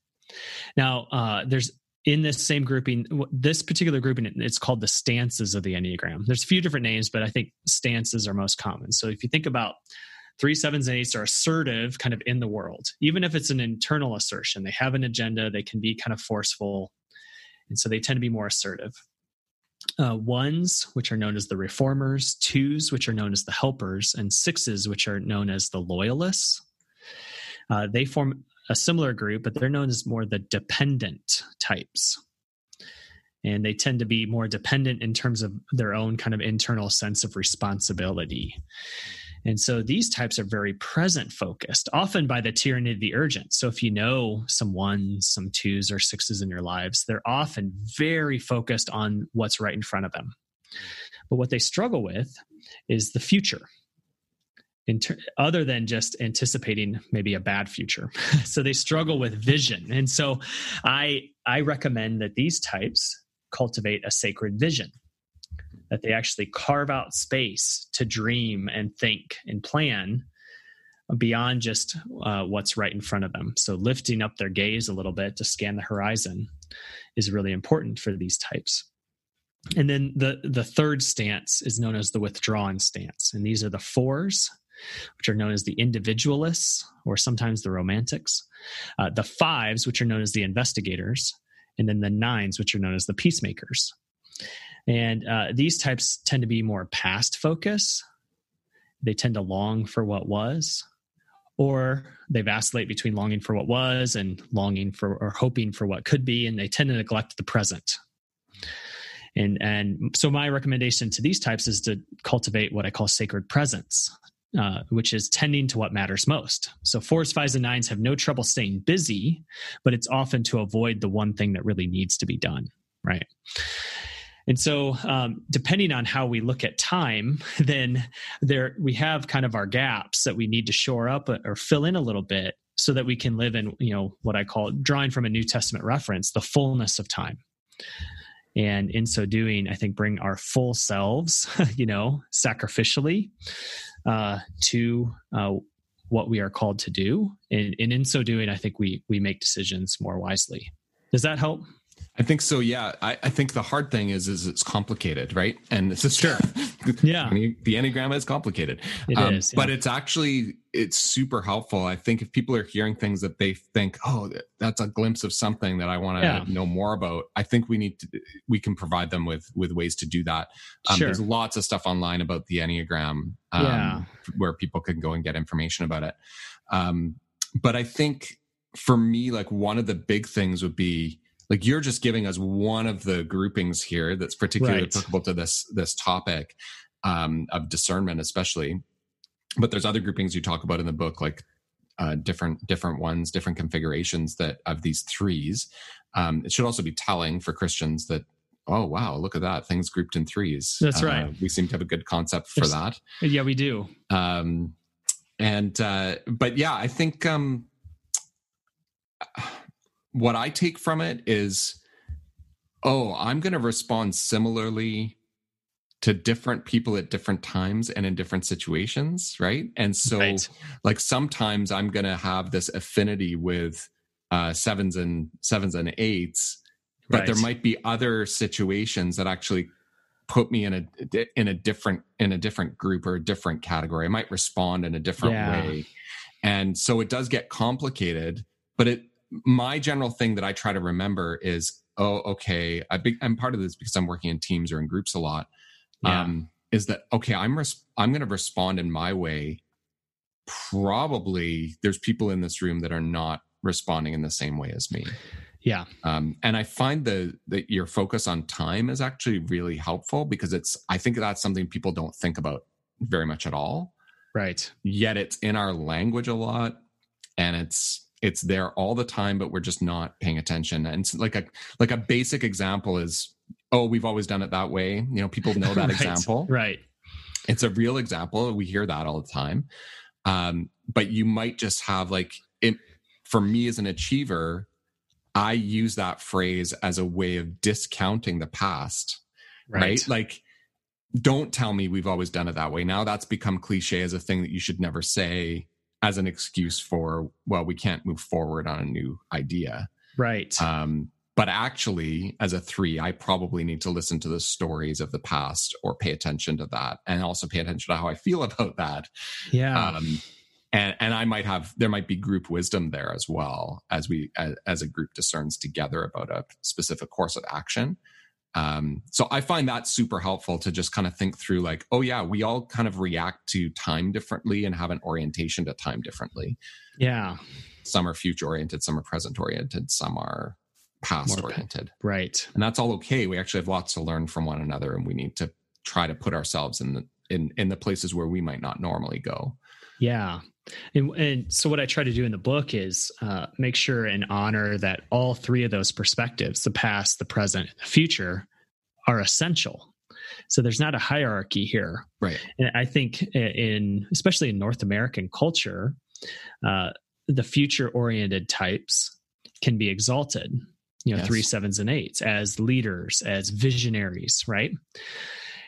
Now, uh, there's in this same grouping, this particular grouping, it's called the stances of the Enneagram. There's a few different names, but I think stances are most common. So if you think about three sevens and eights are assertive kind of in the world. Even if it's an internal assertion they have an agenda they can be kind of forceful and so they tend to be more assertive. Uh, ones which are known as the reformers twos which are known as the helpers and sixes which are known as the loyalists. Uh, they form a similar group but they're known as more the dependent types. And they tend to be more dependent in terms of their own kind of internal sense of responsibility and so these types are very present focused, often by the tyranny of the urgent. So if you know some ones, some twos, or sixes in your lives, they're often very focused on what's right in front of them. But what they struggle with is the future. Ter- other than just anticipating maybe a bad future so they struggle with vision and so i i recommend that these types cultivate a sacred vision that they actually carve out space to dream and think and plan beyond just uh, what's right in front of them. So, lifting up their gaze a little bit to scan the horizon is really important for these types. And then the, the third stance is known as the withdrawn stance. And these are the fours, which are known as the individualists or sometimes the romantics, uh, the fives, which are known as the investigators, and then the nines, which are known as the peacemakers. And uh, these types tend to be more past focus. They tend to long for what was, or they vacillate between longing for what was and longing for or hoping for what could be, and they tend to neglect the present. And and so my recommendation to these types is to cultivate what I call sacred presence, uh, which is tending to what matters most. So fours, fives, and nines have no trouble staying busy, but it's often to avoid the one thing that really needs to be done, right? And so, um, depending on how we look at time, then there we have kind of our gaps that we need to shore up or fill in a little bit so that we can live in, you know, what I call drawing from a New Testament reference, the fullness of time. And in so doing, I think bring our full selves, you know, sacrificially uh, to uh, what we are called to do. And, and in so doing, I think we we make decisions more wisely. Does that help? I think so. Yeah, I, I, think the hard thing is is it's complicated, right? And it's just sure. yeah, the enneagram is complicated. It um, is, yeah. but it's actually it's super helpful. I think if people are hearing things that they think, oh, that's a glimpse of something that I want to yeah. know more about, I think we need to we can provide them with with ways to do that. Um, sure. There's lots of stuff online about the enneagram, um, yeah. where people can go and get information about it. Um, but I think for me, like one of the big things would be like you're just giving us one of the groupings here that's particularly right. applicable to this this topic um, of discernment especially. But there's other groupings you talk about in the book like uh, different different ones different configurations that of these threes. Um, it should also be telling for christians that oh wow look at that things grouped in threes. That's uh, right. we seem to have a good concept for There's, that. Yeah we do. Um, and uh, but yeah i think um, what I take from it is, oh, I'm going to respond similarly to different people at different times and in different situations, right? And so, right. like sometimes I'm going to have this affinity with uh, sevens and sevens and eights, but right. there might be other situations that actually put me in a in a different in a different group or a different category. I might respond in a different yeah. way, and so it does get complicated. But it my general thing that I try to remember is, oh, okay, I I'm part of this because I'm working in teams or in groups a lot. Yeah. Um, is that okay? I'm res- I'm going to respond in my way. Probably there's people in this room that are not responding in the same way as me. Yeah. Um, and I find the that your focus on time is actually really helpful because it's I think that's something people don't think about very much at all. Right. Yet it's in our language a lot and it's it's there all the time but we're just not paying attention. And like a like a basic example is oh we've always done it that way. You know people know that right, example. Right. It's a real example. We hear that all the time. Um, but you might just have like it for me as an achiever i use that phrase as a way of discounting the past right, right? like don't tell me we've always done it that way. Now that's become cliche as a thing that you should never say as an excuse for well we can't move forward on a new idea. Right. Um, but actually as a three i probably need to listen to the stories of the past or pay attention to that and also pay attention to how i feel about that. Yeah. Um, and and i might have there might be group wisdom there as well as we as, as a group discerns together about a specific course of action um, so I find that super helpful to just kind of think through like, oh yeah, we all kind of react to time differently and have an orientation to time differently. Yeah. Some are future oriented, some are present oriented, some are past More oriented. Right. And that's all okay. We actually have lots to learn from one another and we need to try to put ourselves in the in in the places where we might not normally go. Yeah. And, and, so, what I try to do in the book is uh, make sure and honor that all three of those perspectives the past, the present, the future are essential. So, there's not a hierarchy here. Right. And I think, in especially in North American culture, uh, the future oriented types can be exalted, you know, yes. three, sevens, and eights as leaders, as visionaries, right?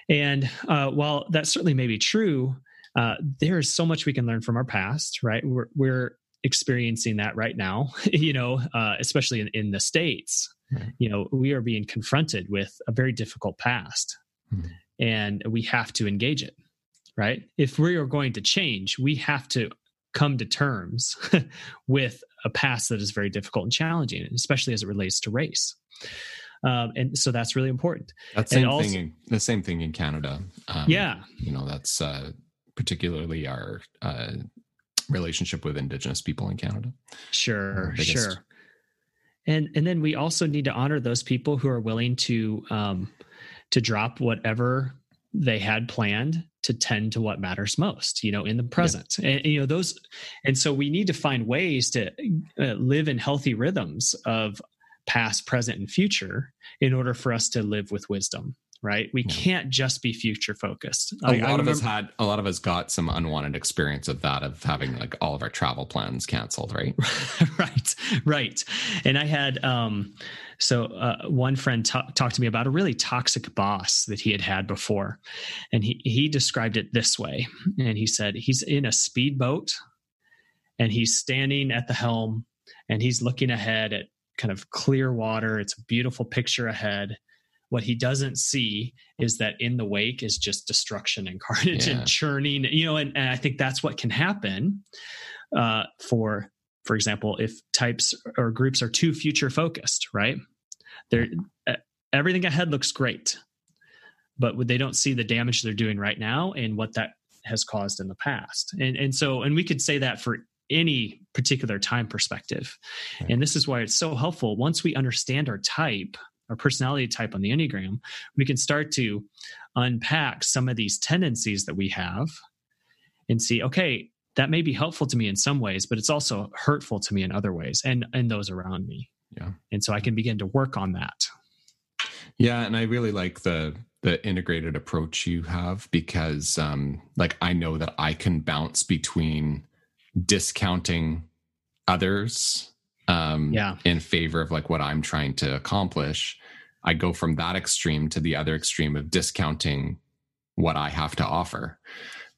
And uh, while that certainly may be true, uh, there is so much we can learn from our past, right? We're, we're experiencing that right now, you know, uh, especially in, in the States. Right. You know, we are being confronted with a very difficult past mm-hmm. and we have to engage it, right? If we are going to change, we have to come to terms with a past that is very difficult and challenging, especially as it relates to race. um, and so that's really important. That same also, thing. In, the same thing in Canada. Um, yeah, you know that's uh, particularly our uh, relationship with Indigenous people in Canada. Sure, sure. And and then we also need to honor those people who are willing to um, to drop whatever they had planned to tend to what matters most you know in the present yeah. and you know those and so we need to find ways to uh, live in healthy rhythms of past present and future in order for us to live with wisdom right we yeah. can't just be future focused a lot remember, of us had a lot of us got some unwanted experience of that of having like all of our travel plans canceled right right right and i had um so uh, one friend t- talked to me about a really toxic boss that he had had before, and he he described it this way. And he said he's in a speedboat, and he's standing at the helm, and he's looking ahead at kind of clear water. It's a beautiful picture ahead. What he doesn't see is that in the wake is just destruction and carnage yeah. and churning. You know, and, and I think that's what can happen uh, for for example, if types or groups are too future focused, right? They're everything ahead looks great, but they don't see the damage they're doing right now and what that has caused in the past. And and so and we could say that for any particular time perspective. Right. And this is why it's so helpful once we understand our type, our personality type on the Enneagram, we can start to unpack some of these tendencies that we have and see okay, that may be helpful to me in some ways, but it's also hurtful to me in other ways and and those around me. Yeah. And so I can begin to work on that. Yeah, and I really like the the integrated approach you have because um like I know that I can bounce between discounting others um yeah. in favor of like what I'm trying to accomplish. I go from that extreme to the other extreme of discounting what I have to offer.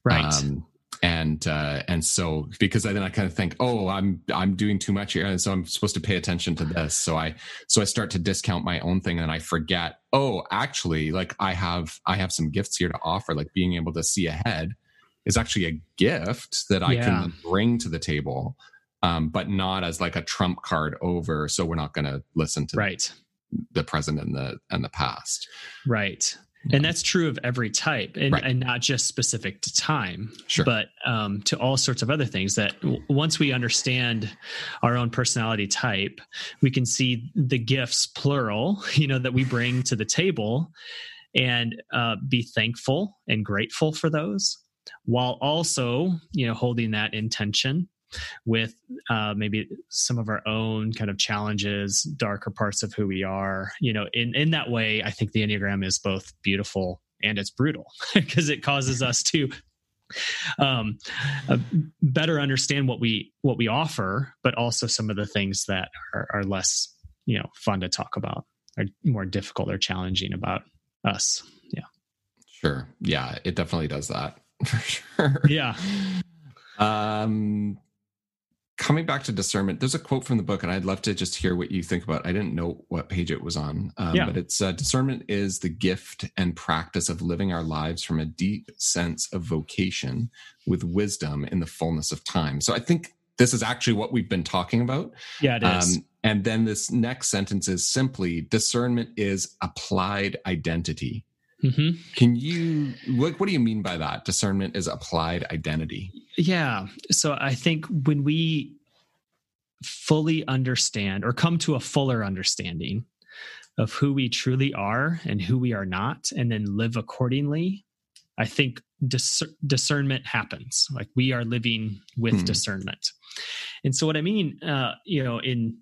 Right. Um, and uh, and so because then I kind of think, oh, I'm I'm doing too much here, and so I'm supposed to pay attention to this. So I so I start to discount my own thing, and I forget, oh, actually, like I have I have some gifts here to offer. Like being able to see ahead is actually a gift that I yeah. can bring to the table, um, but not as like a trump card over. So we're not going to listen to right the present and the and the past. Right and that's true of every type and, right. and not just specific to time sure. but um, to all sorts of other things that w- once we understand our own personality type we can see the gifts plural you know that we bring to the table and uh, be thankful and grateful for those while also you know holding that intention with uh, maybe some of our own kind of challenges, darker parts of who we are. You know, in in that way, I think the Enneagram is both beautiful and it's brutal because it causes us to um, uh, better understand what we what we offer, but also some of the things that are, are less you know fun to talk about, are more difficult or challenging about us. Yeah. Sure. Yeah, it definitely does that for sure. Yeah. Um, coming back to discernment, there's a quote from the book, and I'd love to just hear what you think about. I didn't know what page it was on, um, yeah. but it's uh, discernment is the gift and practice of living our lives from a deep sense of vocation with wisdom in the fullness of time. So I think this is actually what we've been talking about. Yeah, it is. Um, and then this next sentence is simply discernment is applied identity. Mm-hmm. Can you what what do you mean by that? Discernment is applied identity. Yeah. So I think when we fully understand or come to a fuller understanding of who we truly are and who we are not, and then live accordingly, I think dis- discernment happens. Like we are living with hmm. discernment. And so, what I mean, uh, you know, in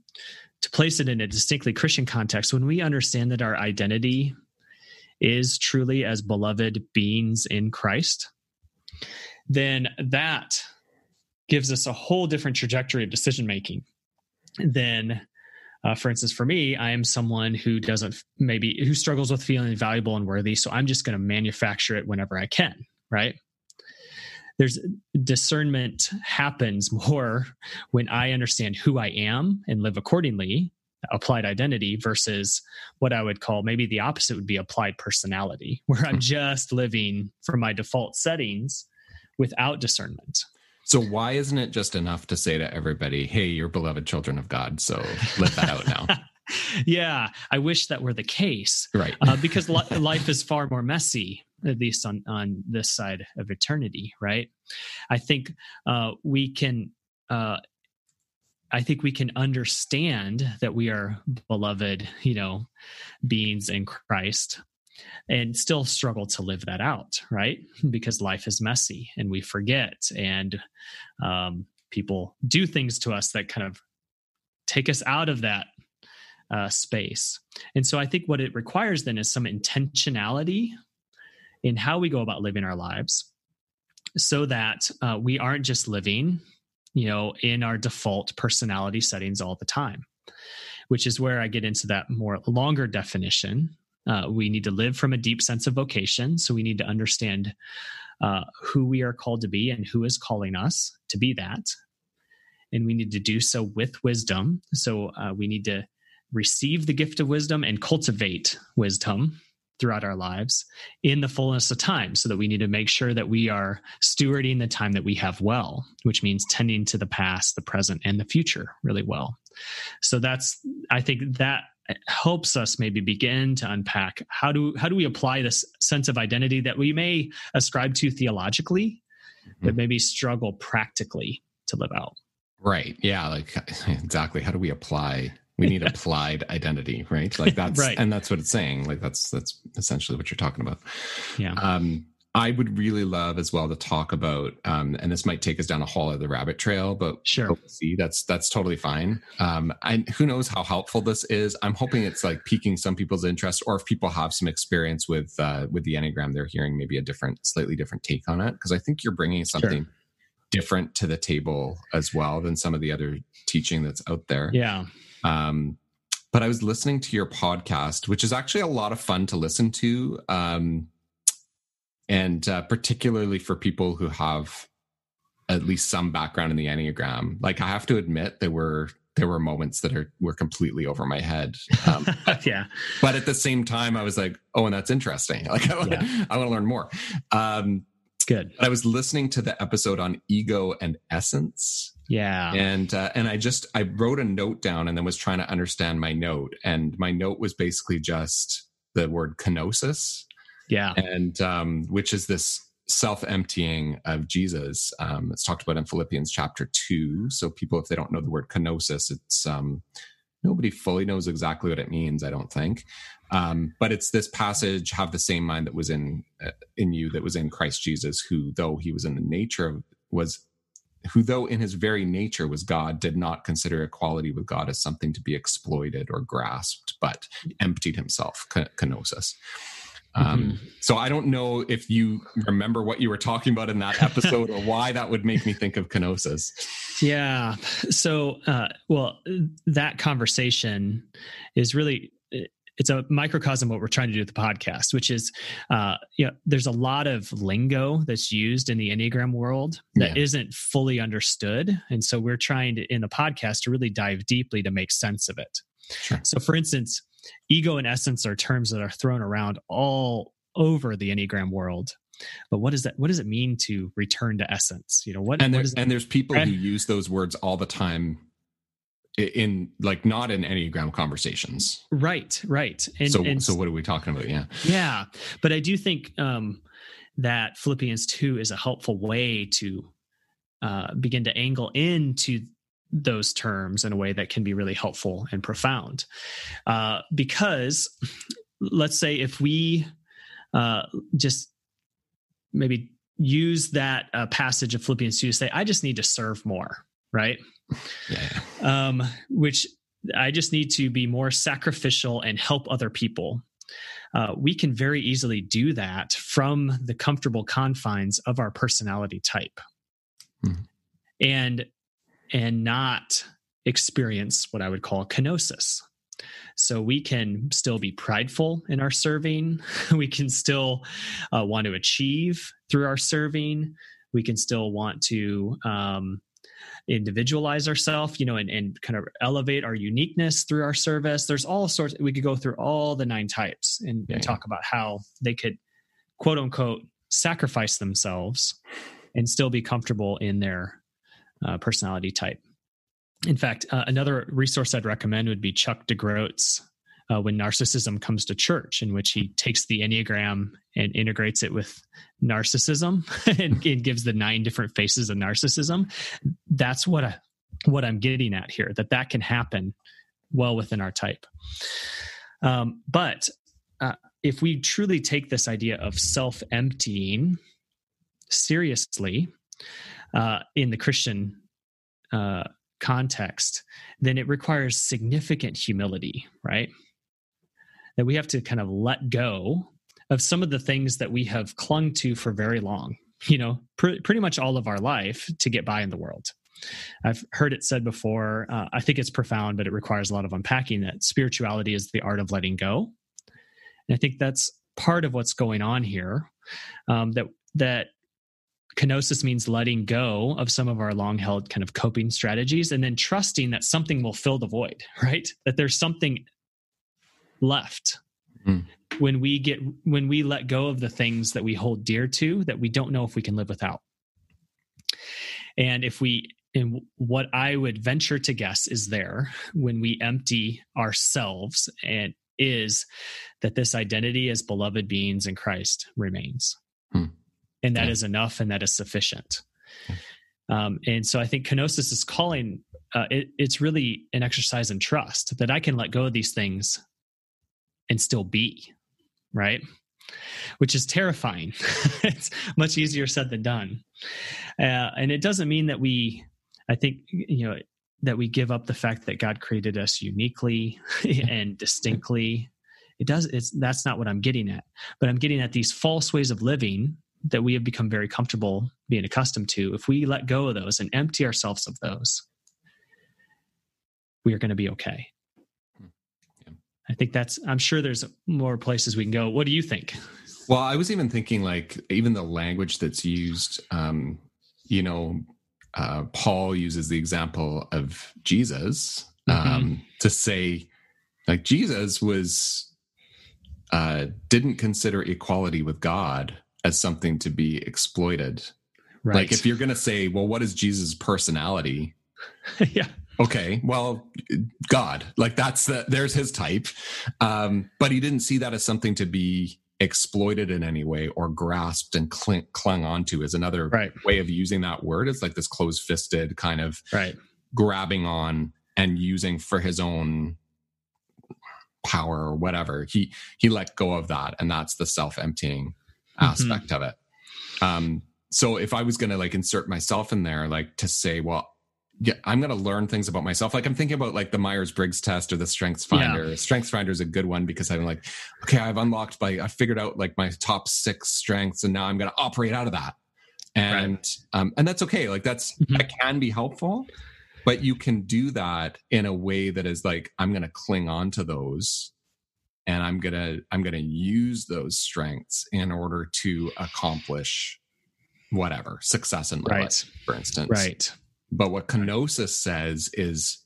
to place it in a distinctly Christian context, when we understand that our identity is truly as beloved beings in Christ, then that gives us a whole different trajectory of decision making than uh, for instance for me i am someone who doesn't maybe who struggles with feeling valuable and worthy so i'm just going to manufacture it whenever i can right? There's discernment happens more when i understand who i am and live accordingly applied identity versus what I would call maybe the opposite would be applied personality, where I'm hmm. just living from my default settings without discernment. So why isn't it just enough to say to everybody, "Hey, you're beloved children of God"? So let that out now. yeah, I wish that were the case. Right. uh, because li- life is far more messy, at least on on this side of eternity. Right. I think uh, we can. Uh, I think we can understand that we are beloved, you know, beings in Christ, and still struggle to live that out, right? Because life is messy, and we forget, and um, people do things to us that kind of take us out of that uh, space. And so I think what it requires then is some intentionality in how we go about living our lives so that uh, we aren't just living, you know, in our default personality settings all the time, which is where I get into that more longer definition. Uh, we need to live from a deep sense of vocation. So we need to understand uh, who we are called to be and who is calling us to be that. And we need to do so with wisdom. So uh, we need to receive the gift of wisdom and cultivate wisdom throughout our lives in the fullness of time so that we need to make sure that we are stewarding the time that we have well which means tending to the past the present and the future really well. So that's i think that helps us maybe begin to unpack how do how do we apply this sense of identity that we may ascribe to theologically mm-hmm. but maybe struggle practically to live out. Right. Yeah like exactly. How do we apply we need applied identity right? Like that's right. and that's what it's saying. Like that's that's essentially what you're talking about. Yeah. Um i would really love as well to talk about um and this might take us down a whole other rabbit trail but sure. we'll see. That's that's totally fine. Um and who knows how helpful this is. I'm hoping it's like piquing some people's interest or if people have some experience with uh with the enneagram they're hearing maybe a different slightly different take on it because i think you're bringing something sure. different to the table as well than some of the other teaching that's out there. Yeah um, but I was listening to your podcast, which is actually a lot of fun to listen to, um, and uh, particularly for people who have at least some background in the enneagram. Like I have to admit, there were there were moments that are were completely over my head. Um, but, yeah, but at the same time, I was like, "Oh, and that's interesting. Like I want to yeah. I want to learn more." Um, Good. I was listening to the episode on ego and essence, yeah. And uh, and I just I wrote a note down and then was trying to understand my note and my note was basically just the word kenosis. Yeah. And um which is this self-emptying of Jesus. Um it's talked about in Philippians chapter 2. So people if they don't know the word kenosis it's um nobody fully knows exactly what it means, I don't think. Um, but it's this passage have the same mind that was in uh, in you that was in Christ Jesus who though he was in the nature of was who, though in his very nature was God, did not consider equality with God as something to be exploited or grasped, but emptied himself, kenosis. Um, mm-hmm. So I don't know if you remember what you were talking about in that episode or why that would make me think of kenosis. Yeah. So, uh, well, that conversation is really it's a microcosm of what we're trying to do with the podcast, which is, uh, you know, there's a lot of lingo that's used in the Enneagram world that yeah. not fully understood. And so we're trying to, in the podcast, to really dive deeply to make sense of it. Sure. So, for instance, ego and essence are terms that are thrown around all over the Enneagram world but what does that what does it mean to return to essence you know what and there's and there's people who use those words all the time in like not in enneagram conversations. Right right. And so and, so what are we talking about? Yeah. Yeah. But i do think um that philippians 2 is a helpful way to uh begin to angle into those terms in a way that can be really helpful and profound. Uh because let's say if we uh just maybe use that uh, passage of philippians 2 to say i just need to serve more right yeah. Um, which I just need to be more sacrificial and help other people. Uh, we can very easily do that from the comfortable confines of our personality type mm-hmm. and and not experience what i would call kenosis so we can still be prideful in our serving we can still uh, want to achieve through our serving we can still want to um, individualize ourselves, you know, and, and kind of elevate our uniqueness through our service. There's all sorts, we could go through all the nine types and, yeah. and talk about how they could, quote unquote, sacrifice themselves and still be comfortable in their uh, personality type. in fact, uh, another resource I'd recommend would be Chuck DeGroat's uh, When Narcissism Comes to Church, in which he takes the Enneagram and integrates it with narcissism and, and, gives the nine different faces of narcissism. That's what I, what I'm getting at here. That that can happen well within our type. Um, but uh, if we truly take this idea of self emptying seriously uh, in the Christian uh, context, then it requires significant humility, right? That we have to kind of let go of some of the things that we have clung to for very long, you know, pr- pretty much all of our life to get by in the world. I've heard it said before. Uh, I think it's profound, but it requires a lot of unpacking that spirituality is the art of letting go. And I think that's part of what's going on here. Um, that that kenosis means letting go of some of our long held kind of coping strategies and then trusting that something will fill the void, right? That there's something left. Mm. When we get when we let go of the things that we hold dear to that we don't know if we can live without. And if we and what I would venture to guess is there when we empty ourselves and is that this identity as beloved beings in Christ remains. Hmm. And that yeah. is enough and that is sufficient. Um, and so I think kenosis is calling, uh, it, it's really an exercise in trust that I can let go of these things and still be, right? Which is terrifying. it's much easier said than done. Uh, and it doesn't mean that we, I think, you know, that we give up the fact that God created us uniquely and distinctly. It does. It's that's not what I'm getting at. But I'm getting at these false ways of living that we have become very comfortable being accustomed to. If we let go of those and empty ourselves of those, we are going to be okay. I think that's. I'm sure there's more places we can go. What do you think? Well, I was even thinking like even the language that's used. Um, you know, uh, Paul uses the example of Jesus mm-hmm. um, mm-hmm. to say, like Jesus was uh, didn't consider equality with God as something to be exploited. Right. Like if you're going to say, well, what is Jesus' personality? yeah. Okay, well, God, like that's the there's his type, um, but he didn't see that as something to be exploited in any way or grasped and cling, clung onto is another right. way of using that word. It's like this closed fisted kind of right. grabbing on and using for his own power or whatever. He he let go of that, and that's the self emptying mm-hmm. aspect of it. Um, so if I was going to like insert myself in there, like to say, well, yeah, I'm going to learn things about myself. Like I'm thinking about like the Myers Briggs test or the Strengths Finder. Yeah. Strengths Finder is a good one because I'm like, okay, I've unlocked by I figured out like my top six strengths, and now I'm going to operate out of that. And right. um, and that's okay. Like that's mm-hmm. that can be helpful, but you can do that in a way that is like I'm going to cling on to those, and I'm gonna I'm gonna use those strengths in order to accomplish whatever success in my right. life, for instance. Right but what kenosis says is,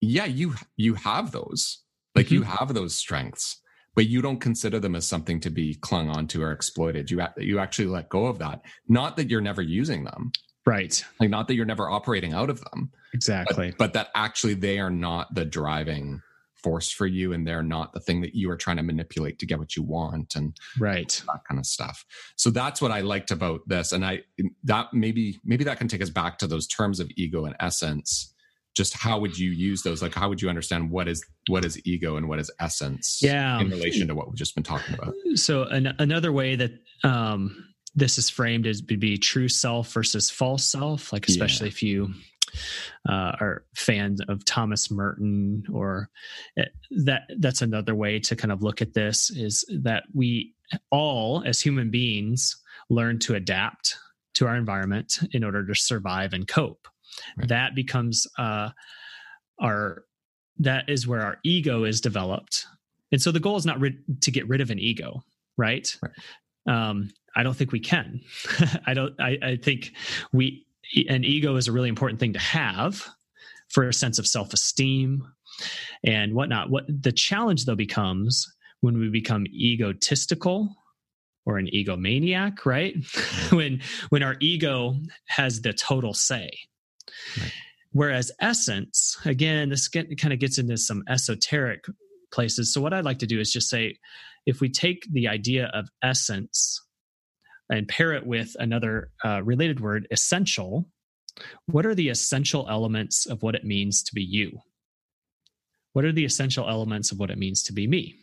yeah, you you have those, like mm-hmm. you have those strengths, but you don't consider them as something to be clung onto or exploited. You you actually let go of that. Not that you're never using them, right? Like not that you're never operating out of them, exactly. But, but that actually they are not the driving force for you and they're not the thing that you are trying to manipulate to get what you want and right. that kind of stuff. So that's what i liked about this. And i that maybe maybe that can take us back to those terms of ego and essence. Just how would you use those? Like how would you understand what is what is ego and what is essence yeah. in relation to what we've just been talking about? So an, another way that um this is framed as be true self versus false self. Like especially yeah. if you uh, are fans of Thomas Merton, or eh, that that's another way to kind of look at this is that we all, as human beings, learn to adapt to our environment in order to survive and cope. Right. That becomes uh, our that is where our ego is developed, and so the goal is not rid- to get rid of an ego, right? right. Um, I don't think we can. I don't. I, I think we an ego is a really important thing to have for a sense of self-esteem and whatnot. What the challenge though becomes when we become egotistical or an egomaniac, right? Mm-hmm. when when our ego has the total say. Right. whereas essence, again, this get, kind of gets into some esoteric places. So, what I'd like to do is just say if we take the idea of essence and pair it with another uh, related word, essential, what are the essential elements of what it means to be you? What are the essential elements of what it means to be me?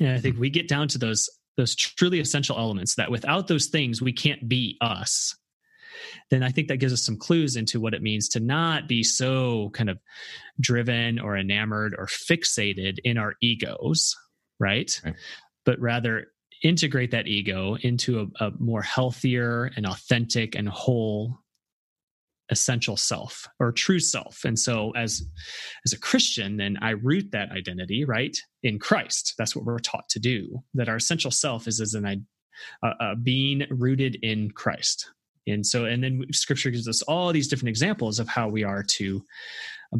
And I think we get down to those those truly essential elements that without those things we can't be us then I think that gives us some clues into what it means to not be so kind of driven or enamored or fixated in our egos, right? right. But rather integrate that ego into a, a more healthier and authentic and whole essential self or true self. And so as as a christian then i root that identity right in christ. That's what we're taught to do that our essential self is as an a, a being rooted in christ. And so and then scripture gives us all these different examples of how we are to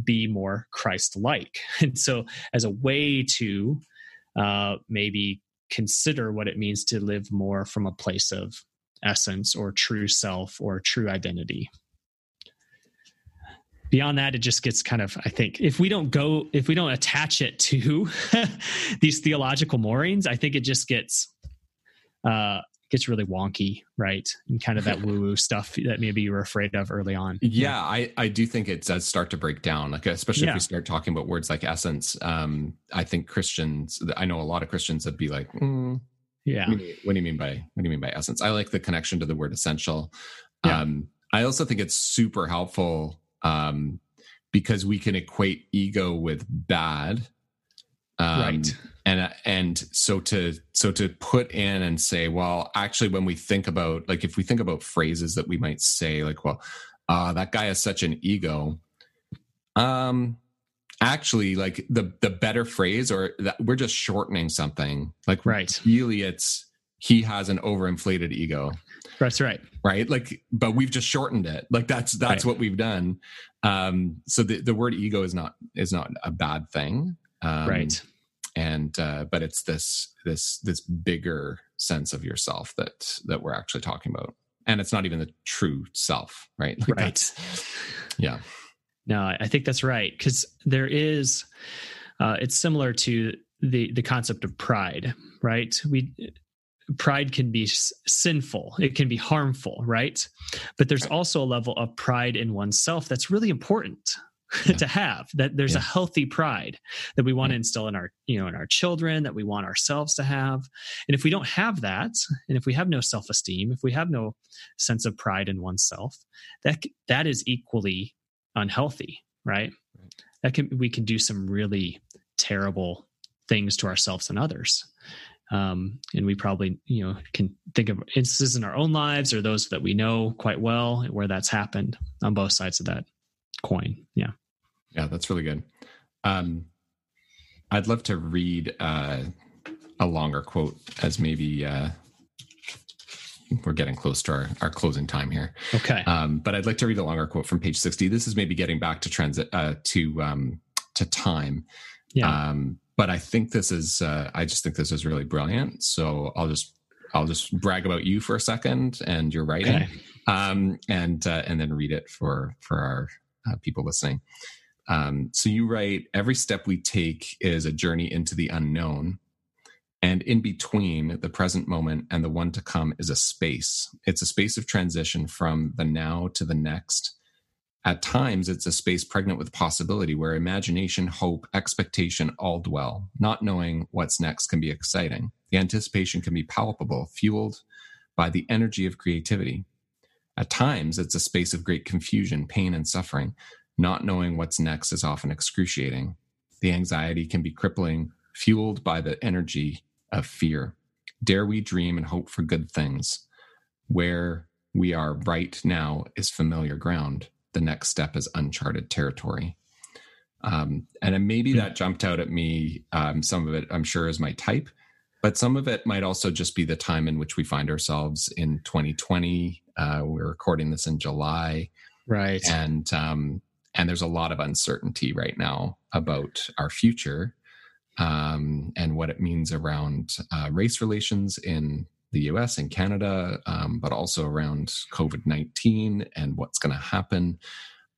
be more christ like and so as a way to uh, maybe consider what it means to live more from a place of essence or true self or true identity. Beyond that it just gets kind of i think if we don't go if we don't attach it to these theological moorings i think it just gets uh gets really wonky right and kind of that woo woo stuff that maybe you were afraid of early on yeah i i do think it does start to break down like especially yeah. if we start talking about words like essence um i think christians i know a lot of christians that be like mm, yeah what do, you, what do, you, mean by what do you mean by essence i like the connection to the word essential yeah. um i also think it's super helpful um, because we can equate ego with bad. Um, right. And and so to so to put in and say, well, actually, when we think about like if we think about phrases that we might say, like, well, uh, that guy has such an ego. Um, actually, like the the better phrase, or that we're just shortening something. Like, right. Really, it's he has an overinflated ego. That's right. Right. Like, but we've just shortened it. Like that's that's right. what we've done. Um, so the, the word ego is not is not a bad thing. Um, right. And uh, but it's this this this bigger sense of yourself that that we're actually talking about. And it's not even the true self, right? Like right. Yeah. No, I think that's right. Because there is uh, it's similar to the the concept of pride, right? We pride can be sinful it can be harmful right but there's also a level of pride in oneself that's really important yeah. to have that there's yeah. a healthy pride that we want yeah. to instill in our you know in our children that we want ourselves to have and if we don't have that and if we have no self-esteem if we have no sense of pride in oneself that that is equally unhealthy right, right. that can we can do some really terrible things to ourselves and others um, and we probably you know can think of instances in our own lives or those that we know quite well where that's happened on both sides of that coin. Yeah. Yeah that's really good. Um, i'd love to read uh, a longer quote as maybe uh, we're getting close to our, our closing time here. Okay. Um, but i'd like to read a longer quote from page 60 this is maybe getting back to transit uh, to um, to time. Yeah. Um, but I think this is uh, I just think this is really brilliant. So I'll just I'll just brag about you for a second and your writing, okay. um, and uh, and then read it for for our uh, people listening. Um, so you write every step we take is a journey into the unknown, and in between the present moment and the one to come is a space. It's a space of transition from the now to the next at times, it's a space pregnant with possibility where imagination, hope, expectation all dwell. Not knowing what's next can be exciting. The anticipation can be palpable, fueled by the energy of creativity. At times, it's a space of great confusion, pain, and suffering. Not knowing what's next is often excruciating. The anxiety can be crippling, fueled by the energy of fear. Dare we dream and hope for good things? Where we are right now is familiar ground the next step is uncharted territory. Um, and maybe that jumped out at me. Um, some of it, I'm sure, is my type, but some of it might also just be the time in which we find ourselves in 2020. Uh, we're recording this in July, right? And um, and there's a lot of uncertainty right now about our future um, and what it means around uh, race relations in the US and Canada, um, but also around COVID 19 and what's going to happen.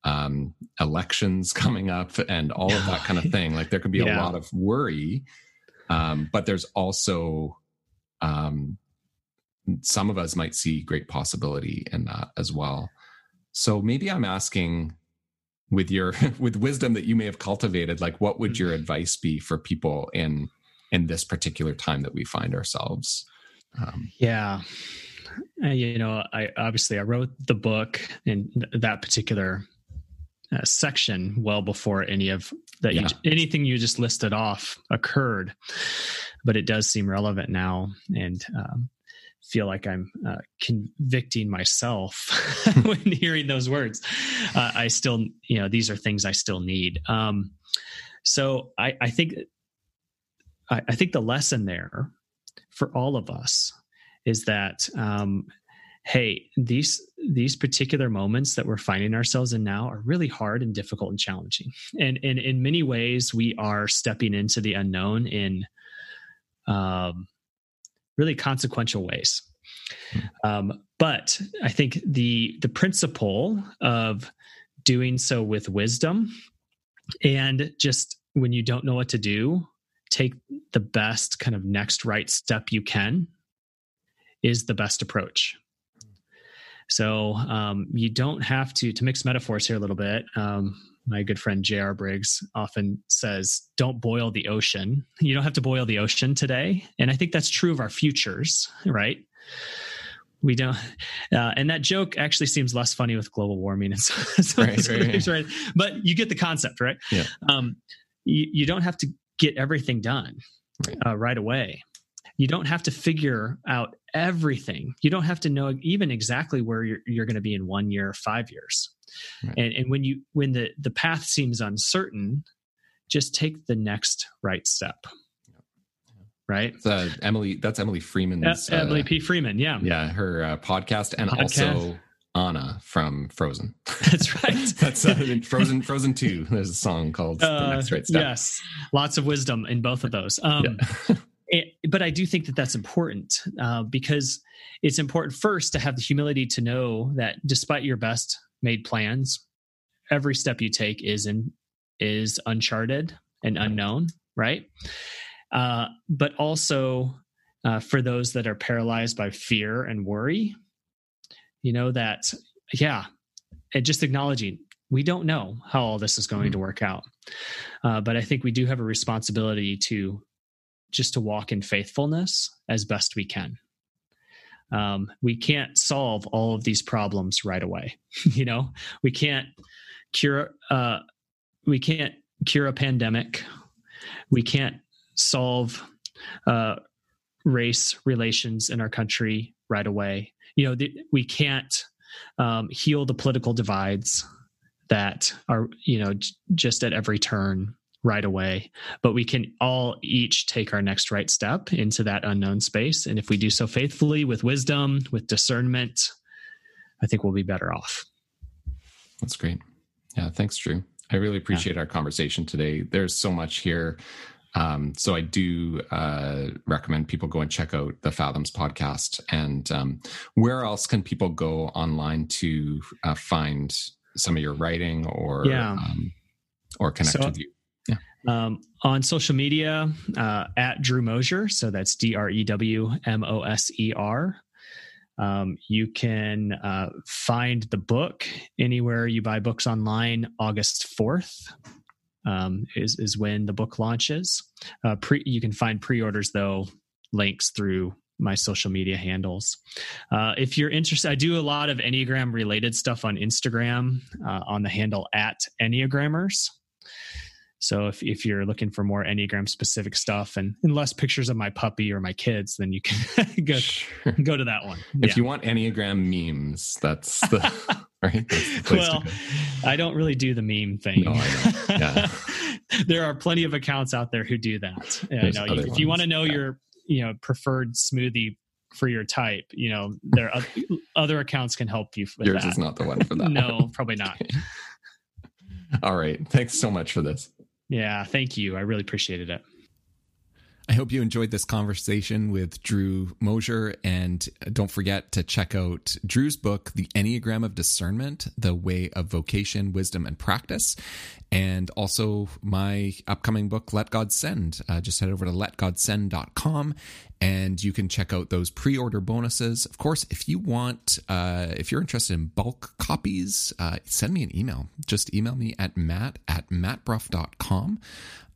um, elections coming up and all of that kind of thing. Like there could be yeah. a lot of worry, um, but there's also um, some of us might see great possibility in that as well. So maybe I'm asking with your with wisdom that you may have cultivated, like what would your mm-hmm. advice be for people in in this particular time that we find ourselves? Um, yeah, you know, I obviously I wrote the book in that particular uh, section well before any of that yeah. you, anything you just listed off occurred, but it does seem relevant now, and um, feel like I'm uh, convicting myself when hearing those words. Uh, I still, you know, these are things I still need. Um, so I, I think, I, I, think the lesson there for all of us is that, um, hey, these these particular moments that we're finding ourselves in now are really hard and difficult and challenging, and and in many ways we are stepping into the unknown in. Um, really consequential ways. Um, but I think the the principle of doing so with wisdom and just when you don't know what to do, take the best kind of next right step you can is the best approach. So um, you don't have to to mix metaphors here a little bit. Um, my good friend J.R. Briggs often says, don't boil the ocean. You don't have to boil the ocean today. And I think that's true of our futures, right? We don't, uh, and that joke actually seems less funny with global warming and so, so right, right, right. But you get the concept, right? Yeah. Um, you, you don't have to get everything done right. Uh, right away. You don't have to figure out everything. You don't have to know even exactly where you're, you're going to be in one year, five years Right. And, and when you when the the path seems uncertain, just take the next right step. Right. Uh, Emily, that's Emily Freeman's. Uh, Emily P. Freeman. Yeah. Yeah. Her uh, podcast and podcast. also Anna from Frozen. That's right. That's uh, Frozen. Frozen Two. There's a song called "The uh, Next Right Step." Yes, lots of wisdom in both of those. Um, yeah. it, but I do think that that's important uh, because it's important first to have the humility to know that despite your best made plans every step you take is in is uncharted and unknown right uh, but also uh, for those that are paralyzed by fear and worry you know that yeah and just acknowledging we don't know how all this is going mm-hmm. to work out uh, but i think we do have a responsibility to just to walk in faithfulness as best we can. Um, we can't solve all of these problems right away you know? We can't cure uh, we can't cure a pandemic. We can't solve uh, race relations in our country right away. You know the, we can't um, heal the political divides that are you know j- just at every turn right away, but we can all each take our next right step into that unknown space. And if we do so faithfully with wisdom, with discernment, I think we'll be better off. That's great. Yeah, thanks, Drew. I really appreciate yeah. our conversation today. There's so much here. Um, so I do uh, recommend people go and check out the Fathoms podcast. And um, where else can people go online to uh, find some of your writing or yeah. um, or connect so, with you? Um, on social media, uh, at Drew Moser, so that's D R E W M O S E R. Um, you can uh, find the book anywhere you buy books online. August fourth um, is is when the book launches. Uh, pre, you can find pre-orders though links through my social media handles. Uh, if you're interested, I do a lot of Enneagram related stuff on Instagram uh, on the handle at Enneagrammers. So if, if you're looking for more Enneagram specific stuff and, and less pictures of my puppy or my kids, then you can go, sure. go to that one. If yeah. you want Enneagram memes, that's the right. That's the well, I don't really do the meme thing. No, yeah. there are plenty of accounts out there who do that. I know if ones. you want to know yeah. your you know preferred smoothie for your type, you know, there are other accounts can help you with Yours that. is not the one for that. no, probably not. All right. Thanks so much for this. Yeah, thank you. I really appreciated it. I hope you enjoyed this conversation with Drew Moser. And don't forget to check out Drew's book, The Enneagram of Discernment The Way of Vocation, Wisdom, and Practice. And also my upcoming book, Let God Send. Uh, just head over to letgodsend.com and you can check out those pre-order bonuses. Of course if you want uh, if you're interested in bulk copies uh, send me an email. Just email me at matt at mattbrough.com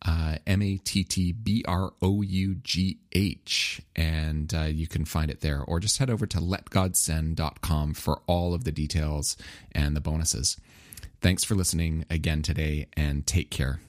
uh, m-a-t-t-b-r-o-u-g-h and uh, you can find it there. Or just head over to letgodsend.com for all of the details and the bonuses thanks for listening again today and take care